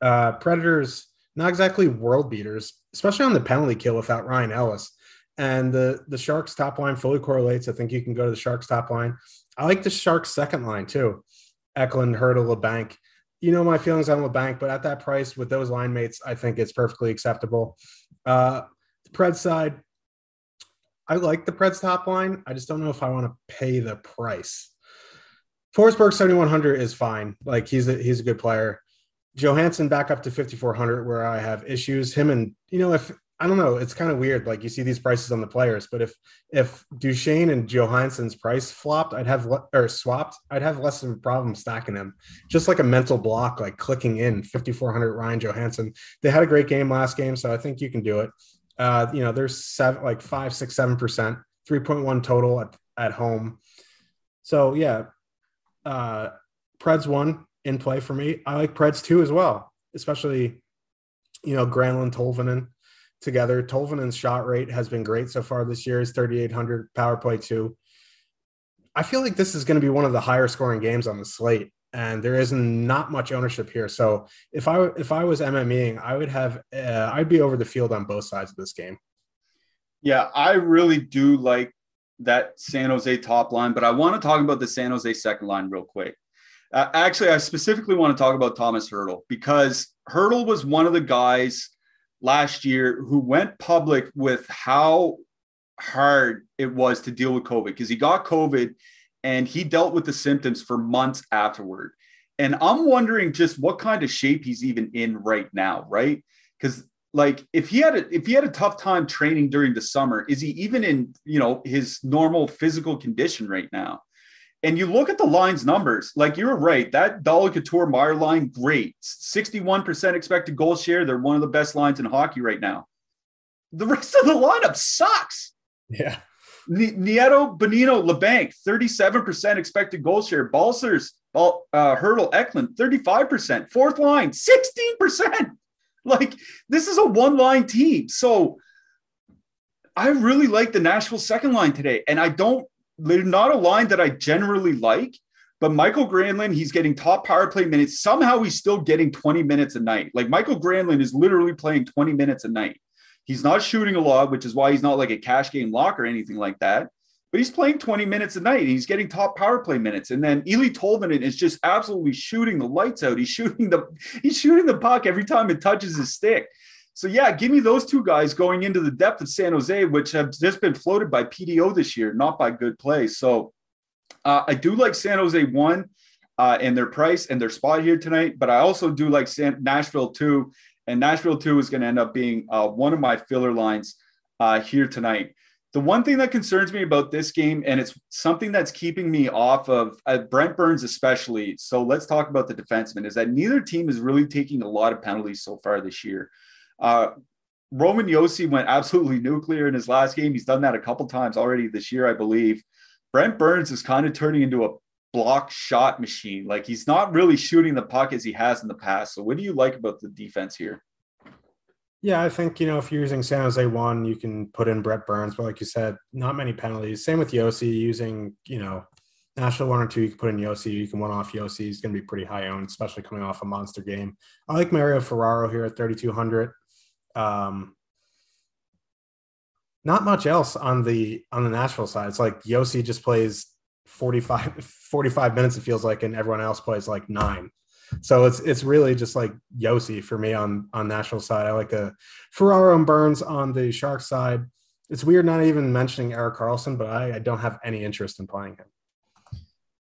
Uh, Predators, not exactly world beaters, especially on the penalty kill without Ryan Ellis. And the, the Sharks top line fully correlates. I think you can go to the Sharks top line. I like the Sharks second line too. Eklund, Hertl, Labanc. You know my feelings on Labanc, but at that price with those line mates, I think it's perfectly acceptable. Uh, the Pred side, I like the Preds top line. I just don't know if I want to pay the price. Forsberg 7100 is fine. Like he's a he's a good player. Johansen back up to 5400 where I have issues. Him and you know if I don't know, it's kind of weird. Like you see these prices on the players, but if if Duchene and Johansen's price flopped, I'd have le- or swapped, I'd have less of a problem stacking them. Just like a mental block, like clicking in 5400 Ryan Johansen. They had a great game last game, so I think you can do it. Uh, you know, there's seven, like five, six, seven percent, 3.1 total at, at home. So yeah, uh, Preds one in play for me. I like Preds two as well, especially, you know, Granlund, Tolvanen together. Tolvanen's shot rate has been great so far this year. Is 3,800 power play two. I feel like this is going to be one of the higher scoring games on the slate and there is not much ownership here. So if I if I was MMEing, I would have uh, I'd be over the field on both sides of this game. Yeah, I really do like that San Jose top line, but I want to talk about the San Jose second line real quick. Uh, actually, I specifically want to talk about Tomas Hertl because Hertl was one of the guys last year who went public with how hard it was to deal with COVID because he got COVID and he dealt with the symptoms for months afterward. And I'm wondering just what kind of shape he's even in right now, right? Because like if he had a if he had a tough time training during the summer, is he even in you know his normal physical condition right now? And you look at the line's numbers, like you're right, that Dahlen Couture Meier line, great. 61% expected goal share. They're one of the best lines in hockey right now. The rest of the lineup sucks. Yeah. Nieto, Bonino, Labanc, 37% expected goal share. Balcers, uh, Hertl, Eklund, 35%. Fourth line, 16%. Like, this is a one line team. So I really like the Nashville second line today. And I don't, they're not a line that I generally like. But Mikael Granlund, he's getting top power play minutes. Somehow he's still getting 20 minutes a night. Like Mikael Granlund is literally playing 20 minutes a night. He's not shooting a lot, which is why he's not like a cash game lock or anything like that. But he's playing 20 minutes a night. He's getting top power play minutes. And then Eeli Tolvanen is just absolutely shooting the lights out. He's shooting the he's shooting the puck every time it touches his stick. So yeah, give me those two guys going into the depth of San Jose, which have just been floated by PDO this year, not by good play. So uh, I do like San Jose one uh, and their price and their spot here tonight, but I also do like San- Nashville two and Nashville 2 is going to end up being uh, one of my filler lines uh, here tonight. The one thing that concerns me about this game, and it's something that's keeping me off of uh, Brent Burns, especially. So let's talk about the defenseman, is that neither team is really taking a lot of penalties so far this year. Uh, Roman Josi went absolutely nuclear in his last game. He's done that a couple times already this year, I believe. Brent Burns is kind of turning into a block shot machine. Like he's not really shooting the puck as he has in the past. So what do you like about the defense here? Yeah, I think you know if you're using San Jose one, you can put in Brent Burns, but like you said, not many penalties. Same with Josi using you know Nashville one or two. You can put in Josi, you can one off Josi. He's going to be pretty high owned, especially coming off a monster game. I like Mario Ferraro here at 3200. Um, not much else on the on the Nashville side. It's like Josi just plays 45, 45 minutes. It feels like, and everyone else plays like nine. So it's it's really just like Josi for me on on Nashville side. I like a Ferraro and Burns on the Shark side. It's weird not even mentioning Erik Karlsson, but I, I don't have any interest in playing him.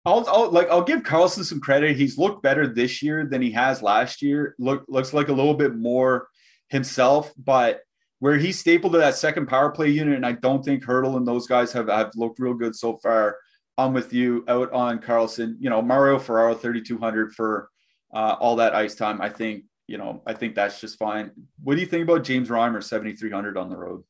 I'll, I'll, like I'll give Carlson some credit. He's looked better this year than he has last year. Look looks like a little bit more himself, but where he's stapled to that second power play unit, and I don't think Hertl and those guys have, have looked real good so far. I'm with you out on Karlsson. You know, Mario Ferraro 3200 for uh, all that ice time. I think, you know, I think that's just fine. What do you think about James Reimer 7,300 on the road?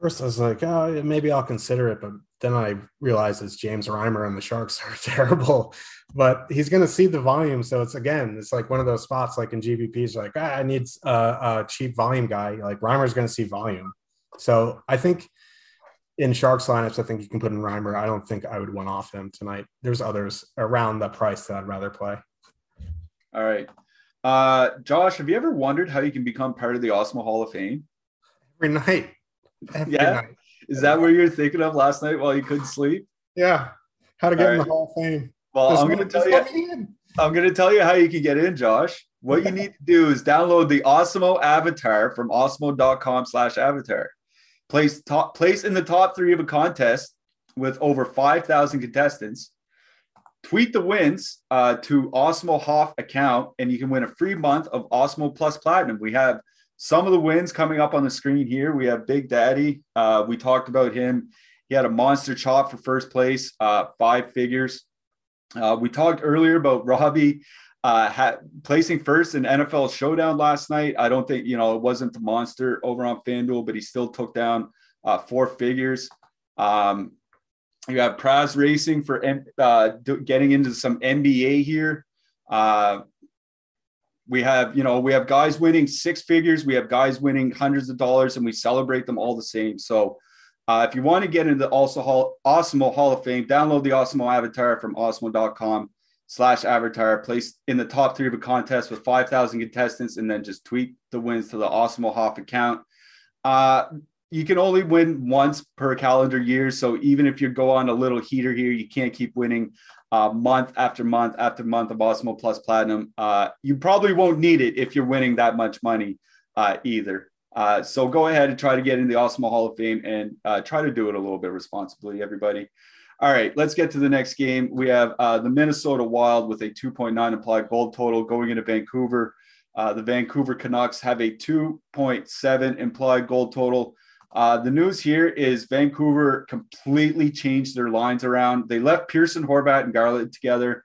First, I was like, oh, maybe I'll consider it, but then I realized it's James Reimer and the Sharks are terrible. But he's going to see the volume, so it's again, it's like one of those spots, like in GPPs, like ah, I need a, a cheap volume guy. Like Reimer's going to see volume, so I think in Sharks lineups, I think you can put in Reimer. I don't think I would one off him tonight. There's others around the price that I'd rather play. All right. Uh, Josh, have you ever wondered how you can become part of the Awesemo Hall of Fame? Every night. Every yeah. Night. Is that what you were thinking of last night while you couldn't sleep? Yeah. How to get All in the Hall of Fame. Well, I'm going to tell you. I'm going to tell you how you can get in, Josh. What you need to do is download the Awesemo avatar from awesemo.com slash avatar. Place top place in the top three of a contest with over 5,000 contestants tweet the wins uh, to Awesemo Hoff account, and you can win a free month of Awesemo Plus Platinum. We have some of the wins coming up on the screen here. We have Big Daddy. Uh, we talked about him. He had a monster chop for first place, uh, five figures. Uh, we talked earlier about Robbie uh, placing first in NFL Showdown last night. I don't think, you know, it wasn't the monster over on FanDuel, but he still took down uh, four figures. Um, you have Praz Racing for uh, getting into some NBA here. Uh, we have, you know, we have guys winning six figures. We have guys winning hundreds of dollars, and we celebrate them all the same. So, uh, if you want to get into the also Hall, Awesemo Hall of Fame, download the Awesemo Avatar from awesemo.com slash avatar. Place in the top three of a contest with 5,000 contestants, and then just tweet the wins to the Awesemo Hoff account. Uh, you can only win once per calendar year. So even if you go on a little heater here, you can't keep winning uh, month after month after month of Awesemo Plus Platinum. Uh, you probably won't need it if you're winning that much money uh, either. Uh, so go ahead and try to get in the Awesemo Hall of Fame and uh, try to do it a little bit responsibly, everybody. All right, let's get to the next game. We have uh, the Minnesota Wild with a 2.9 implied goal total going into Vancouver. the Vancouver Canucks have a 2.7 implied goal total. Uh, the news here is Vancouver completely changed their lines around. They left Pearson, Horvat, and Garland together,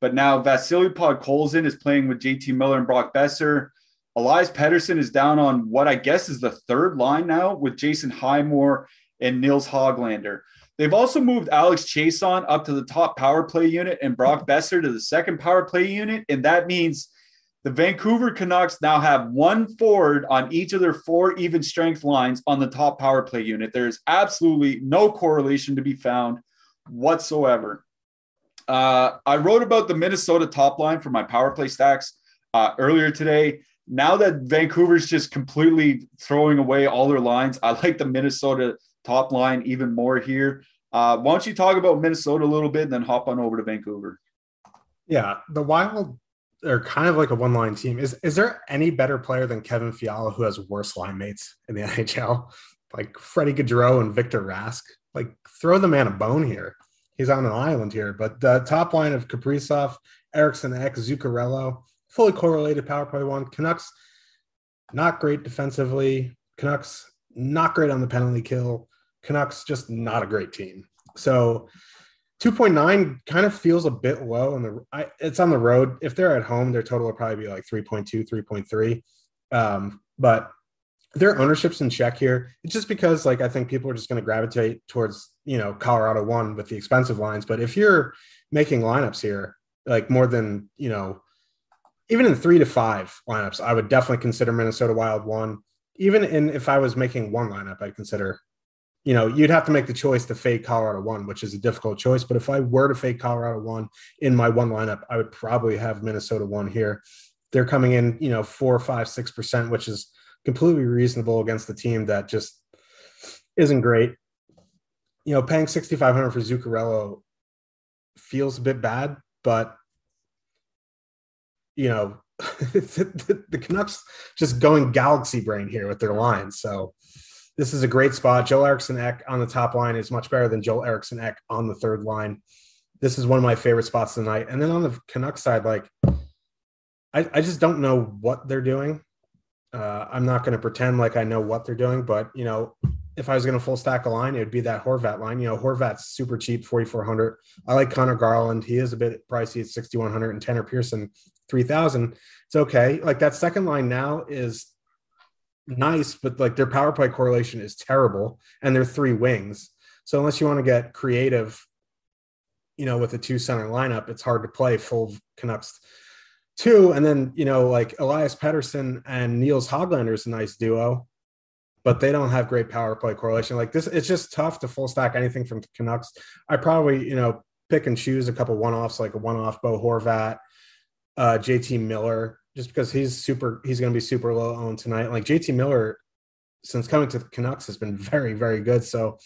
but now Vasily Podkolzin is playing with JT Miller and Brock Boeser. Elias Pettersson is down on what I guess is the third line now with Jason Highmore and Nils Hoglander. They've also moved Alex Chiasson up to the top power play unit and Brock Boeser to the second power play unit. And that means the Vancouver Canucks now have one forward on each of their four even strength lines on the top power play unit. There's absolutely no correlation to be found whatsoever. Uh, I wrote about the Minnesota top line for my power play stacks uh, earlier today. Now that Vancouver's just completely throwing away all their lines, I like the Minnesota top line even more here. Uh, why don't you talk about Minnesota a little bit and then hop on over to Vancouver? Yeah, the Wild they're kind of like a one line team. Is is there any better player than Kevin Fiala who has worse line mates in the NHL? Like Freddie Gaudreau and Victor Rask. Like throw the man a bone here. He's on an island here. But the top line of Kaprizov, Eriksson Ek, Zuccarello, fully correlated power play one. Canucks not great defensively. Canucks not great on the penalty kill. Canucks just not a great team. So 2.9 kind of feels a bit low and the I, it's on the road if they're at home their total will probably be like 3.2 3.3 um, but their ownership's in check here it's just because like i think people are just going to gravitate towards you know colorado one with the expensive lines but if you're making lineups here, like more than you know, even in three to five lineups, I would definitely consider Minnesota Wild one. Even in if I was making one lineup, I'd consider. You know, you'd have to make the choice to fade Colorado one, which is a difficult choice. But if I were to fade Colorado one in my one lineup, I would probably have Minnesota one here. They're coming in, you know, four, five, six percent, which is completely reasonable against the team that just isn't great. You know, paying 6,500 for Zuccarello feels a bit bad, but you know, the, the, Canucks just going galaxy brain here with their lines. So this is a great spot. Joel Eriksson Ek on the top line is much better than Joel Eriksson Ek on the third line. This is one of my favorite spots tonight. And then on the Canucks side, like I, I just don't know what they're doing. Uh, I'm not going to pretend like I know what they're doing, but you know, if I was going to full stack a line, it would be that Horvat line. You know, Horvat's super cheap, 4,400. I like Connor Garland. He is a bit pricey at 6,100 and Tanner Pearson, 3,000. It's okay. Like that second line now is nice, but like their power play correlation is terrible and they're three wings. So unless you want to get creative, you know, with a two center lineup, it's hard to play full Canucks two. And then, you know, like Elias Pettersson and Nils Hoglander is a nice duo but they don't have great power play correlation. Like this, it's just tough to full stack anything from Canucks. I probably, you know, pick and choose a couple one offs, like a one off Bo Horvat, uh, JT Miller, just because he's super, he's going to be super low owned tonight. Like JT Miller, since coming to the Canucks, has been very, very good. So,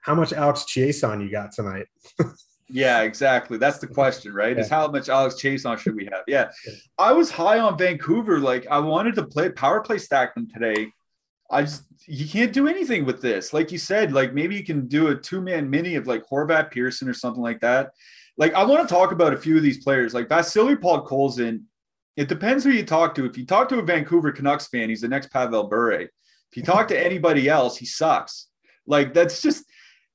how much Alex Chiasson you got tonight? Yeah, exactly. That's the question, right? Yeah. Is how much Alex Chiasson should we have? Yeah. I was high on Vancouver. Like I wanted to play power play stack them today. I just you can't do anything with this. Like you said, like maybe you can do a two man mini of like Horvat Pearson or something like that. Like I want to talk about a few of these players, like Vasily Podkolzin. It depends who you talk to. If you talk to a Vancouver Canucks fan, he's the next Pavel Bure. If you talk to anybody else, he sucks. Like that's just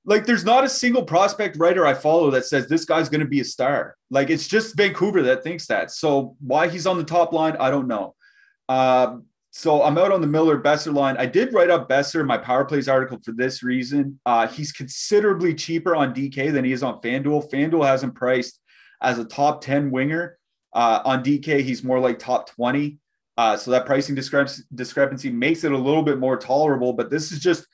like there's not a single prospect writer I follow that says this guy's going to be a star. Like it's just Vancouver that thinks that. So why he's on the top line, I don't know. Um, so I'm out on the Miller Boeser line. I did write up Boeser in my Power Plays article for this reason. Uh, he's considerably cheaper on DK than he is on FanDuel. FanDuel has him priced as a top 10 winger. Uh, on DK, he's more like top 20. Uh, so that pricing discrepancy, discrepancy makes it a little bit more tolerable. But this is just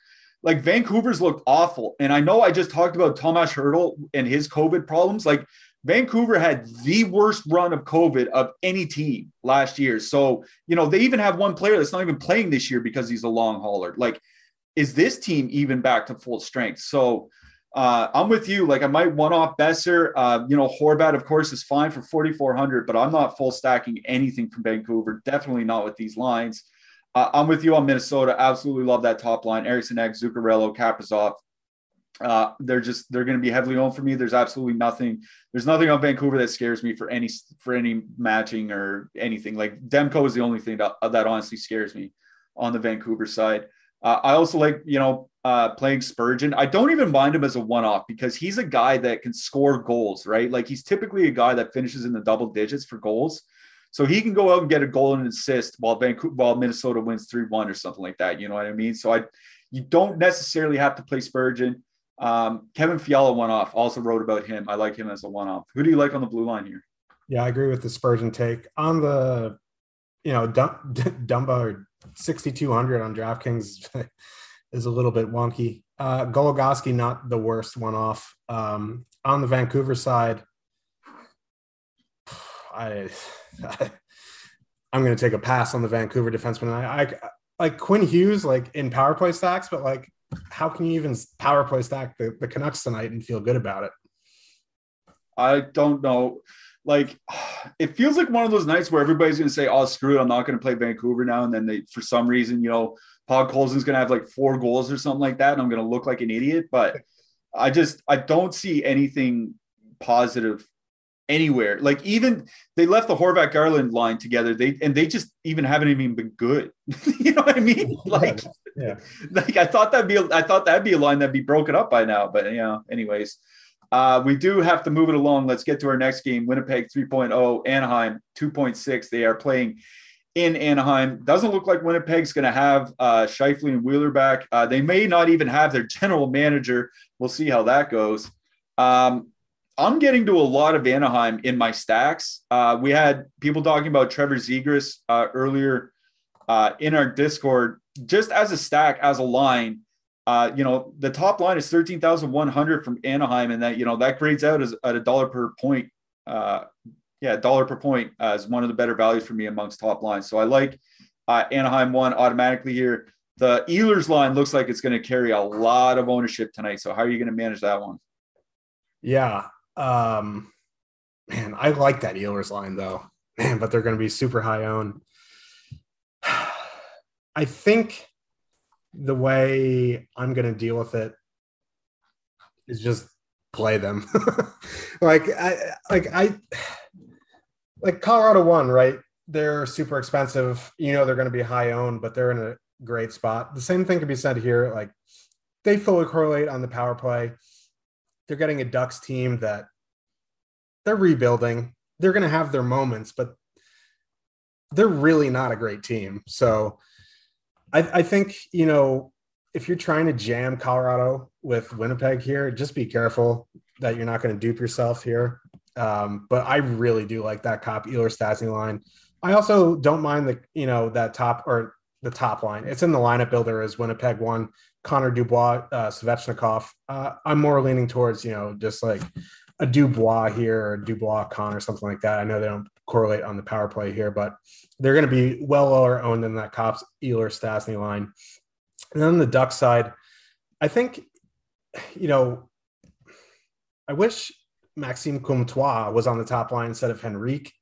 like Vancouver's looked awful. And I know I just talked about Tomas Hertl and his COVID problems. Like Vancouver had the worst run of COVID of any team last year. So, you know, they even have one player that's not even playing this year because he's a long hauler. Like, is this team even back to full strength? So, uh, I'm with you. Like, I might one off Boeser. Uh, you know, Horvat, of course, is fine for 4,400, but I'm not full stacking anything from Vancouver. Definitely not with these lines. Uh, I'm with you on Minnesota. Absolutely love that top line. Eriksson Ek, Zuccarello, Kaprizov, uh, they're just they're going to be heavily owned for me. There's absolutely nothing. There's nothing on Vancouver that scares me for any for any matching or anything. Like Demko is the only thing that that honestly scares me on the Vancouver side. Uh, I also like you know uh, playing Spurgeon. I don't even mind him as a one off because he's a guy that can score goals. Right, like he's typically a guy that finishes in the double digits for goals. So he can go out and get a goal and assist while Vancouver, while Minnesota wins three one or something like that. You know what I mean? So I, you don't necessarily have to play Spurgeon. Um, Kevin Fiala one off. Also wrote about him. I like him as a one off. Who do you like on the blue line here? Yeah, I agree with the Spurgeon take on the, you know, Dumba 6200 on DraftKings is a little bit wonky. Uh, Goligoski, not the worst one off. Um, on the Vancouver side, I, I I'm going to take a pass on the Vancouver defenseman. I, I like Quinn Hughes, like in power play stacks, but like how can you even power play stack the, the Canucks tonight and feel good about it? I don't know. Like, it feels like one of those nights where everybody's going to say, "Oh, screw it, I'm not going to play Vancouver now," and then they, for some reason, you know, Podkolzin's going to have like four goals or something like that, and I'm going to look like an idiot. But I just, I don't see anything positive anywhere. Like even they left the Horvat Garland line together. They and they just even haven't even been good. you know what I mean? Like, yeah. like I thought that'd be I thought that'd be a line that'd be broken up by now. But you know, anyways. Uh, we do have to move it along. Let's get to our next game. Winnipeg 3.0, Anaheim 2.6. They are playing in Anaheim. Doesn't look like Winnipeg's going to have uh, Scheifele and Wheeler back. Uh, they may not even have their general manager. We'll see how that goes. Um, I'm getting to a lot of Anaheim in my stacks. Uh, we had people talking about Trevor Zegras uh, earlier uh, in our Discord, just as a stack, as a line. Uh, you know, the top line is 13,100 from Anaheim, and that, you know, that grades out as at a dollar per point. Uh, yeah, dollar per point is one of the better values for me amongst top lines. So I like uh, Anaheim one automatically here. The Ehlers line looks like it's going to carry a lot of ownership tonight. So how are you going to manage that one? Yeah. Um, man, I like that Ehlers line though. Man, but they're going to be super high owned. I think the way I'm going to deal with it is just play them. like I like I like Colorado one, right? They're super expensive. You know they're going to be high owned, but they're in a great spot. The same thing can be said here. Like they fully correlate on the power play. They're getting a Ducks team that they're rebuilding. They're going to have their moments, but they're really not a great team. So I, I think, you know, if you're trying to jam Colorado with Winnipeg here, just be careful that you're not going to dupe yourself here. Um, but I really do like that Copp Ehlers Stastny line. I also don't mind the, you know, that top or the top line. It's in the lineup builder as Winnipeg one, Connor Dubois, uh, Svechnikov. Uh, I'm more leaning towards, you know, just like a Dubois here or Dubois Con or something like that. I know they don't correlate on the power play here, but they're going to be well lower owned than that Cops Ehlers Stastny line. And then the Duck side, I think, you know, I wish Maxime Comtois was on the top line instead of Henrique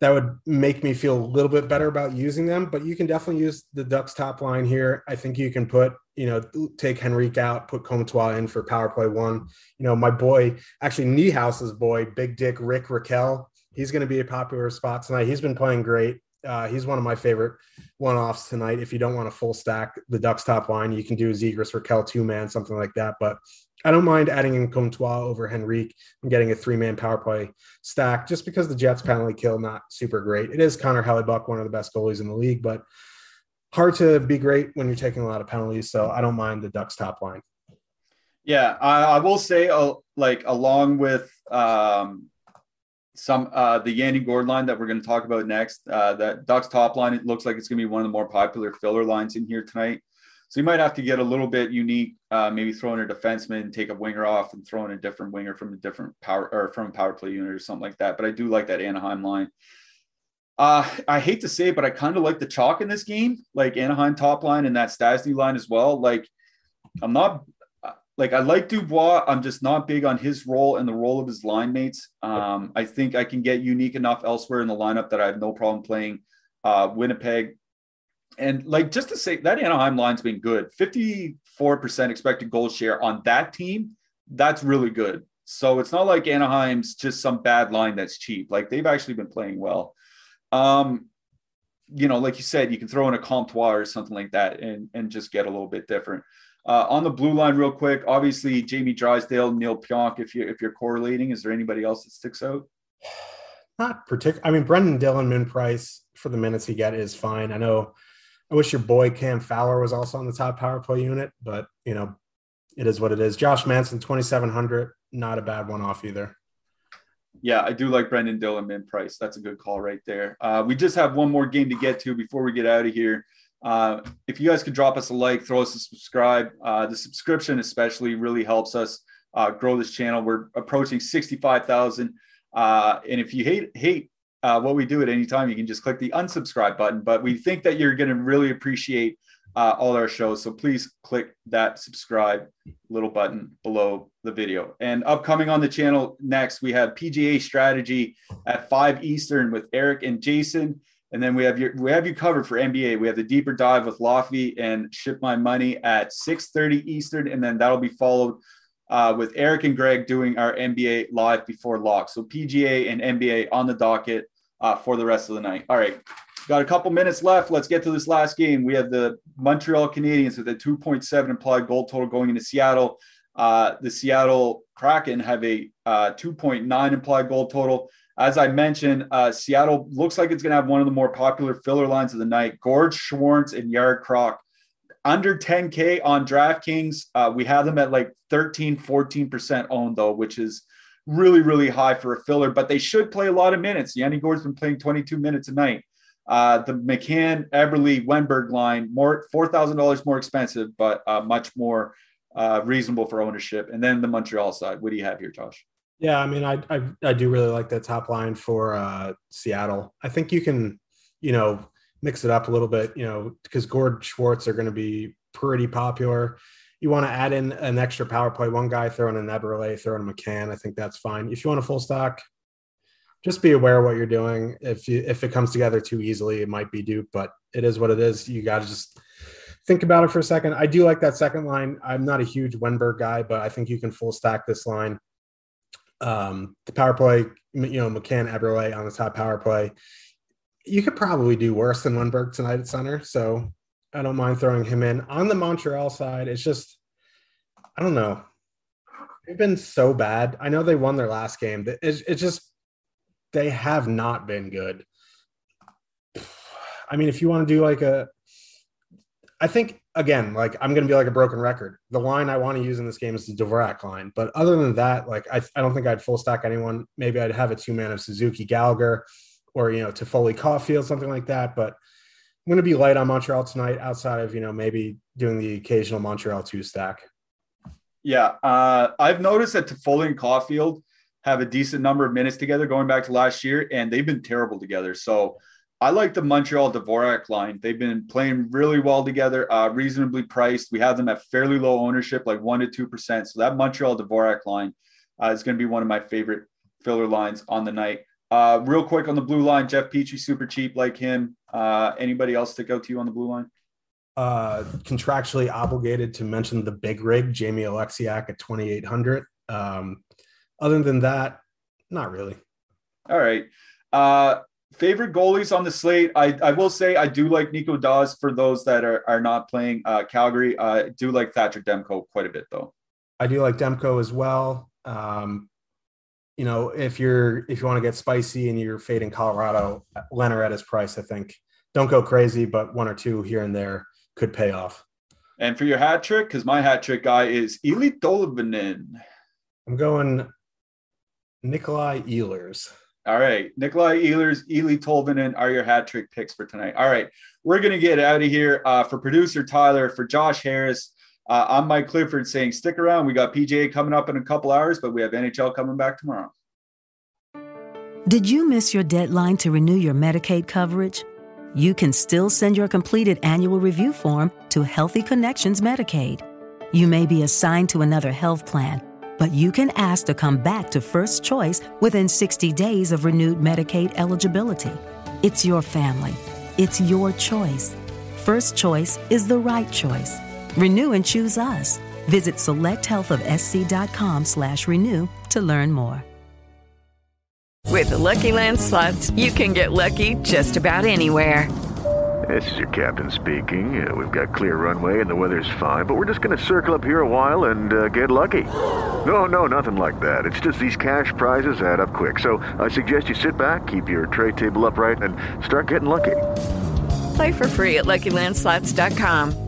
that would make me feel a little bit better about using them. But you can definitely use the Ducks top line here. I think you can put, you know, take Henrique out, put Comtois in for power play one. You know, my boy, actually Niehouse's boy, Big Dick Rick Rakell, he's going to be a popular spot tonight. He's been playing great. Uh, he's one of my favorite one-offs tonight. If you don't want a full stack, the Ducks top line, you can do Zegras Rakell two man, something like that. But I don't mind adding in Comtois over Henrique and getting a three man power play stack just because the Jets penalty kill not super great. It is Connor Hellebuyck, one of the best goalies in the league, but hard to be great when you're taking a lot of penalties. So I don't mind the Ducks top line. Yeah, I, I will say, uh, like along with um, some uh, the Yanni Gourde line that we're going to talk about next, uh, that Ducks top line, it looks like it's going to be one of the more popular filler lines in here tonight. So you might have to get a little bit unique, uh, maybe throw in a defenseman, take a winger off, and throw in a different winger from a different power or from a power play unit or something like that. But I do like that Anaheim line. Uh, I hate to say it, but I kind of like the chalk in this game, like Anaheim top line and that Stastny line as well. Like I'm not like I like Dubois. I'm just not big on his role and the role of his line mates. Um, I think I can get unique enough elsewhere in the lineup that I have no problem playing uh, Winnipeg and like just to say that Anaheim line's been good. 54% expected goal share on that team. That's really good. So it's not like Anaheim's just some bad line that's cheap. Like they've actually been playing well. Um, you know, like you said, you can throw in a Comtois or something like that and, and just get a little bit different. Uh, on the blue line, real quick, obviously Jamie Drysdale, Neil Pionk. If you if you're correlating, is there anybody else that sticks out? Not particular. I mean, Brendan Dillon, min price for the minutes he get is fine. I know I wish your boy Cam Fowler was also on the top power play unit, but you know, it is what it is. Josh Manson, 2,700, not a bad one off either. Yeah, I do like Brendan Dillon min price. That's a good call right there. Uh, we just have one more game to get to before we get out of here. Uh, if you guys could drop us a like, throw us a subscribe. Uh, the subscription especially really helps us uh, grow this channel. We're approaching 65,000. Uh, and if you hate hate uh, what we do at any time, you can just click the unsubscribe button. But we think that you're going to really appreciate uh, all our shows. So please click that subscribe little button below the video. And upcoming on the channel next, we have PGA strategy at 5 Eastern with Eric and Jason. And then we have your we have you covered for NBA. We have the deeper dive with Lofty and Ship My Money at 6:30 Eastern, and then that'll be followed uh, with Eric and Greg doing our NBA live before lock. So PGA and NBA on the docket uh, for the rest of the night. All right. Got a couple minutes left. Let's get to this last game. We have the Montreal Canadiens with a 2.7 implied goal total going into Seattle. Uh, the Seattle Kraken have a uh, 2.9 implied goal total. As I mentioned, uh, Seattle looks like it's going to have one of the more popular filler lines of the night. Gourde, Schwartz, and Yarde Krok under 10K on DraftKings. Uh, we have them at like 13, 14% owned, though, which is really, really high for a filler, but they should play a lot of minutes. Yanni Gourde's been playing 22 minutes a night. Uh, the McCann, Eberle, Wennberg line, more $4,000 more expensive, but uh, much more uh, reasonable for ownership. And then the Montreal side. What do you have here, Josh? Yeah, I mean, I I, I do really like the top line for uh, Seattle. I think you can, you know, mix it up a little bit, you know, because Gourde Schwartz are going to be pretty popular. You want to add in an extra power play, one guy throwing a Eberle, throwing a McCann. I think that's fine. If you want a full stock, just be aware of what you're doing. If you if it comes together too easily, it might be duped, but it is what it is. You got to just think about it for a second. I do like that second line. I'm not a huge Wennberg guy, but I think you can full stack this line. Um, the power play, you know, McCann Eberle on the top power play. You could probably do worse than Wennberg tonight at center. So I don't mind throwing him in. On the Montreal side, it's just, I don't know. They've been so bad. I know they won their last game. It's, it's just they have not been good. I mean, if you want to do like a, I think again, like I'm going to be like a broken record. The line I want to use in this game is the Dvorak line, but other than that, like I, I don't think I'd full stack anyone. Maybe I'd have a two man of Suzuki Gallagher, or you know Toffoli Caufield, something like that. But I'm going to be light on Montreal tonight, outside of you know maybe doing the occasional Montreal two stack. Yeah, uh, I've noticed that Toffoli and Caufield have a decent number of minutes together going back to last year, and they've been terrible together. So I like the Montreal Dvorak line. They've been playing really well together, uh, reasonably priced. We have them at fairly low ownership, like one to two percent. So that Montreal Dvorak line uh, is going to be one of my favorite filler lines on the night. Uh, real quick on the blue line, Jeff Petry, super cheap, like him. Uh, anybody else stick out to you on the blue line? Uh, contractually obligated to mention the big rig, Jamie Oleksiak at 2,800. Um, other than that, not really. All right. Uh, favorite goalies on the slate. I, I will say I do like Nico Daws for those that are, are not playing uh, Calgary. I do like Thatcher Demko quite a bit though. I do like Demko as well. Um, you know, if you're if you want to get spicy and you're fading Colorado, Lehner at his price, I think don't go crazy, but one or two here and there could pay off. And for your hat trick, because my hat trick guy is Eeli Tolvanen. I'm going Nikolai Ehlers. All right. Nikolai Ehlers, Eeli Tolvanen are your hat trick picks for tonight. All right. We're going to get out of here. Uh, for producer Tyler, for Josh Harris, uh, I'm Mike Clifford saying stick around. We got PGA coming up in a couple hours, but we have NHL coming back tomorrow. Did you miss your deadline to renew your Medicaid coverage? You can still send your completed annual review form to Healthy Connections Medicaid. You may be assigned to another health plan but you can ask to come back to First Choice within 60 days of renewed Medicaid eligibility. It's your family. It's your choice. First Choice is the right choice. Renew and choose us. Visit selecthealthofsc.com slash renew to learn more. With the Lucky Land slots, you can get lucky just about anywhere. This is your captain speaking. Uh, we've got clear runway and the weather's fine, but we're just going to circle up here a while and uh, get lucky. No, no, nothing like that. It's just these cash prizes add up quick. So I suggest you sit back, keep your tray table upright, and start getting lucky. Play for free at LuckyLandSlots.com.